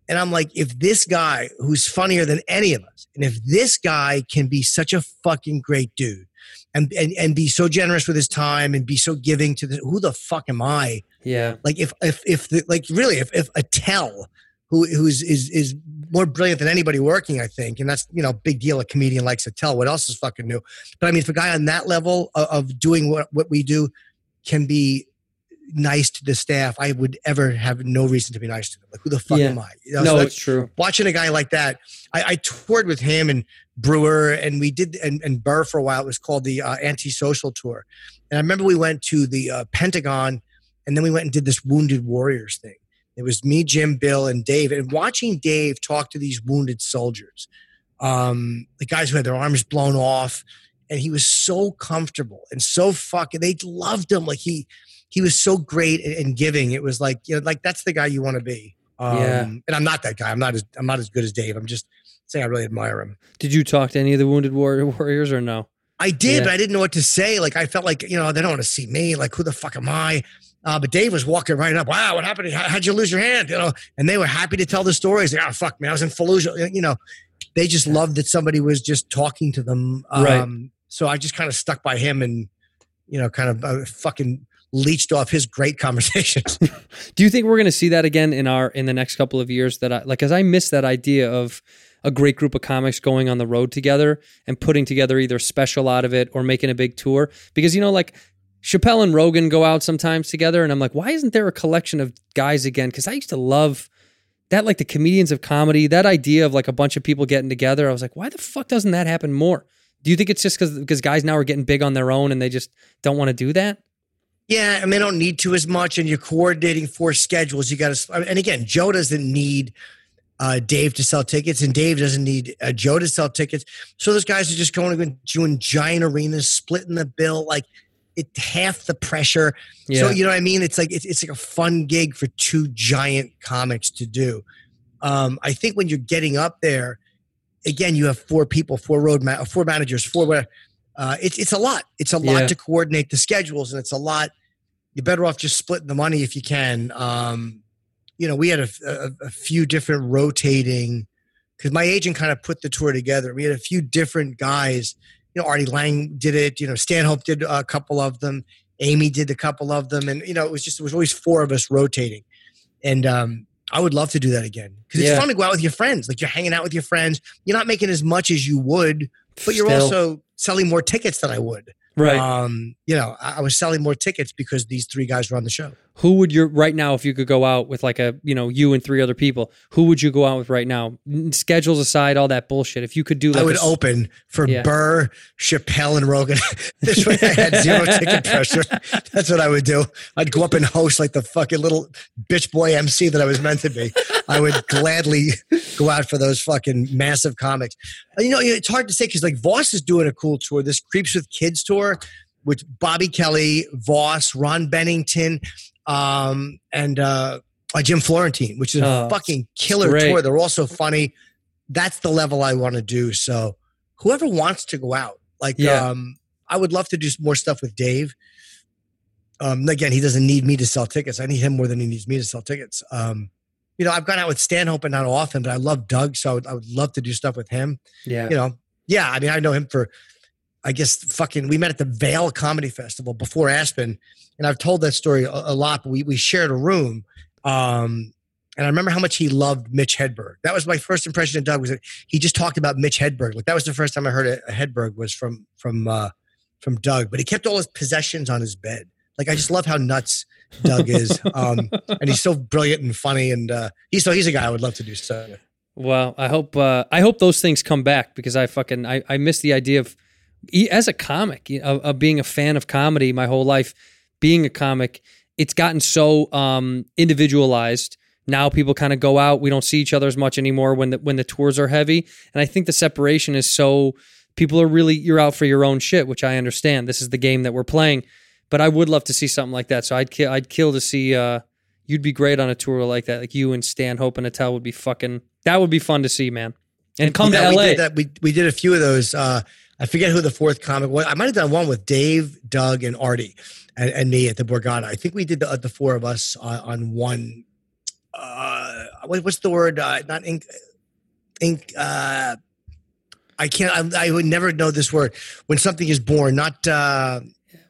And I'm like, if this guy who's funnier than any of us, and if this guy can be such a fucking great dude, and and, and be so generous with his time, and be so giving to the who the fuck am I? Yeah. Like if if if the, like really if if Attell, who who's is is more brilliant than anybody working, I think, and that's you know big deal. A comedian likes Attell. What else is fucking new? But I mean, if a guy on that level of, of doing what what we do can be nice to the staff, I would ever have no reason to be nice to them. Like who the fuck Yeah. am I? You know, No, so true. watching a guy like that, I, I toured with him and Brewer, and we did and, and Burr for a while. It was called the uh, Antisocial Tour, and I remember we went to the uh, Pentagon, and then we went and did this Wounded Warriors thing. It was me, Jim, Bill, and Dave, and watching Dave talk to these wounded soldiers, um, the guys who had their arms blown off, and he was so comfortable and so fucking. They loved him like he he was so great and, giving. It was like you know, like that's the guy you want to be. Um, Yeah. And I'm not that guy. I'm not as I'm not as good as Dave. I'm just saying I really admire him. Did you talk to any of the wounded war- warriors or no? I did, Yeah. but I didn't know what to say. Like I felt like you know they don't want to see me. Like who the fuck am I? Uh, but Dave was walking right up. Wow, what happened? How, how'd you lose your hand? You know, and they were happy to tell the stories. Like, oh fuck me, I was in Fallujah. You know, they just loved that somebody was just talking to them. Um, Right. So I just kind of stuck by him and you know, kind of uh, fucking leached off his great conversations. Do you think we're going to see that again in our in the next couple of years? That I like, as I miss that idea of a great group of comics going on the road together and putting together either special out of it or making a big tour. Because you know, like Chappelle and Rogan go out sometimes together, and I'm like, why isn't there a collection of guys again? Because I used to love that, like the comedians of comedy. That idea of like a bunch of people getting together. I was like, why the fuck doesn't that happen more? Do you think it's just because because guys now are getting big on their own and they just don't want to do that? Yeah, and they don't need to as much, and you're coordinating four schedules. You got to, and again, Joe doesn't need uh, Dave to sell tickets, and Dave doesn't need uh, Joe to sell tickets. So those guys are just going to doing giant arenas, splitting the bill, like it half the pressure. So you know what I mean? It's like it's, it's like a fun gig for two giant comics to do. Um, I think when you're getting up there, again, you have four people, four road ma- four managers, four. whatever. Uh, it's it's a lot. It's a lot Yeah. to coordinate the schedules, and it's a lot. You're better off just splitting the money if you can. Um, you know, we had a, a, a few different rotating because my agent kind of put the tour together. We had a few different guys. You know, Artie Lange did it. You know, Stanhope did a couple of them. Amy did a couple of them, and you know, it was just it was always four of us rotating. And um, I would love to do that again because it's Yeah. fun to go out with your friends. Like you're hanging out with your friends. You're not making as much as you would, but you're Still. also selling more tickets than I would. right. Um, you know, I, I was selling more tickets because these three guys were on the show. Who would you right now if you could go out with like a you know you and three other people? Who would you go out with right now? Schedules aside, all that bullshit. If you could do like I a would s- open for Yeah. Burr, Chappelle, and Rogan. this way I had zero ticket pressure. That's what I would do. I'd go up and host like the fucking little bitch boy MC that I was meant to be. I would gladly go out for those fucking massive comics. You know, it's hard to say because like Vos is doing a cool tour, this Creeps with Kids tour with Bobby Kelly, Vos, Ron Bennington, um, and uh, Jim Florentine, which is Oh, a fucking killer great. tour. They're also funny. That's the level I want to do. So whoever wants to go out, like, Yeah. um, I would love to do more stuff with Dave. Um, again, he doesn't need me to sell tickets. I need him more than he needs me to sell tickets. Um, you know, I've gone out with Stanhope and not often, but I love Doug, so I would, I would love to do stuff with him Yeah. you know, yeah, I mean, I know him for, I guess, fucking, we met at the Vale Comedy Festival before Aspen. And I've told that story a, a lot, but we, we shared a room. Um, and I remember how much he loved Mitch Hedberg. That was my first impression of Doug was that he just talked about Mitch Hedberg. Like that was the first time I heard a, a Hedberg was from, from, uh, from Doug, but he kept all his possessions on his bed. Like, I just love how nuts Doug is. Um, and he's so brilliant and funny. And, uh, he's, so he's a guy I would love to do stuff with. Well, I hope uh, I hope those things come back because I fucking I, I miss the idea of as a comic you know, of, of being a fan of comedy my whole life. Being a comic, it's gotten so um, individualized. Now people kind of go out. We don't see each other as much anymore when the when the tours are heavy. And I think the separation is so people are really you're out for your own shit, which I understand. This is the game that we're playing. But I would love to see something like that. So I'd kill I'd kill to see. Uh, you'd be great on a tour like that. Like you and Stanhope and Attell would be fucking. That would be fun to see, man. And come Yeah, to we LA. did that. We we did a few of those. Uh, I forget who the fourth comic was. I might have done one with Dave, Doug, and Artie, and, and me at the Borgata. I think we did the, the four of us uh, on one. Uh, what, what's the word? Uh, not ink. Ink. Uh, I can't. I, I would never know this word. When something is born, not uh,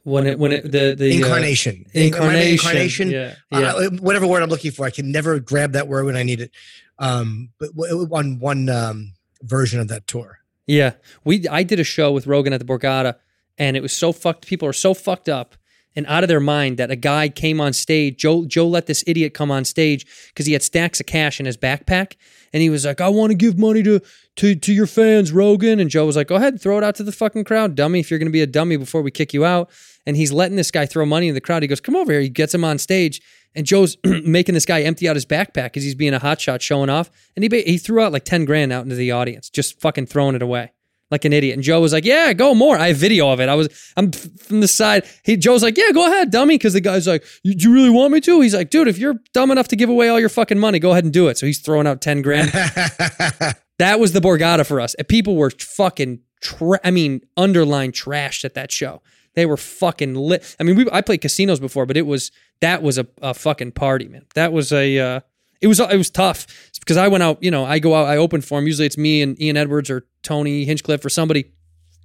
when it when it the the uh, incarnation. In- am I right? incarnation. Incarnation. Yeah, yeah. Uh, whatever word I'm looking for, I can never grab that word when I need it. Um, but w- on one um, version of that tour. Yeah, we I did a show with Rogan at the Borgata, and it was so fucked. People are so fucked up and out of their mind that a guy came on stage. Joe Joe let this idiot come on stage because he had stacks of cash in his backpack, and he was like, "I want to give money to to to your fans, Rogan." And Joe was like, "Go ahead, throw it out to the fucking crowd, dummy. If you're gonna be a dummy before we kick you out." And he's letting this guy throw money in the crowd. He goes, "Come over here." He gets him on stage. And Joe's making this guy empty out his backpack because he's being a hotshot showing off. And he he threw out like 10 grand out into the audience, just fucking throwing it away like an idiot. And Joe was like, "Yeah, go more." I have video of it. I was I'm from the side. He Joe's like, "Yeah, go ahead, dummy," because the guy's like, "You- "Do you really want me to?" He's like, "Dude, if you're dumb enough to give away all your fucking money, go ahead and do it." So he's throwing out ten grand. that was the Borgata for us. And people were fucking, tra- I mean, underline trashed at that show. They were fucking lit. I mean, we I played casinos before, but it was that was a, a fucking party, man. That was a uh, it was it was tough It's because I went out. You know, I go out, I open for him. Usually it's me and Ian Edwards or Tony Hinchcliffe or somebody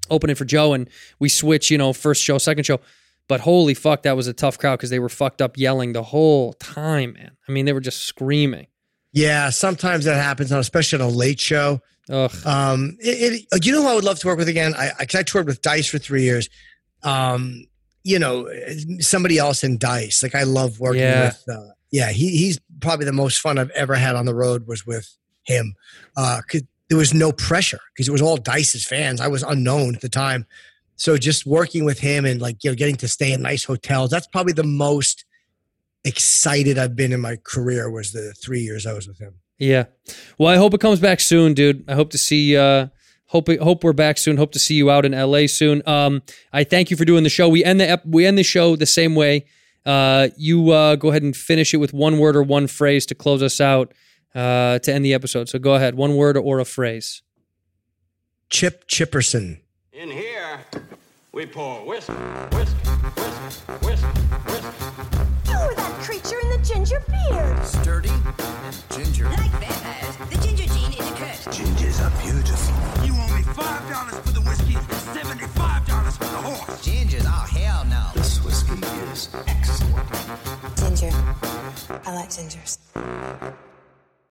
opening for Joe, and we switch. You know, first show, second show. But holy fuck, that was a tough crowd because they were fucked up yelling the whole time, man. I mean, they were just screaming. Yeah, sometimes that happens, especially on a late show. Ugh. Um, it, it, you know who I would love to work with again? I, I, I toured with Dice for three years. Um, you know, somebody else in Dice. Like I love working Yeah. with. Uh, yeah, he, he's probably the most fun I've ever had on the road was with him. Uh, there was no pressure because it was all Dice's fans. I was unknown at the time, so just working with him and like you know getting to stay in nice hotels. That's probably the most excited I've been in my career. Was the three years I was with him. Yeah. Well, I hope it comes back soon, dude. I hope to see. Uh, hope hope we're back soon. Hope to see you out in LA soon. Um, I thank you for doing the show. We end the ep- we end the show the same way. Uh, you uh, go ahead and finish it with one word or one phrase to close us out uh, to end the episode. So go ahead, one word or a phrase. Chip Chipperson. In here, we pour whisk, whisk, whisk, whisk, whisk. You were that creature in the ginger beard. Sturdy and ginger. Like vampires, I like gingers.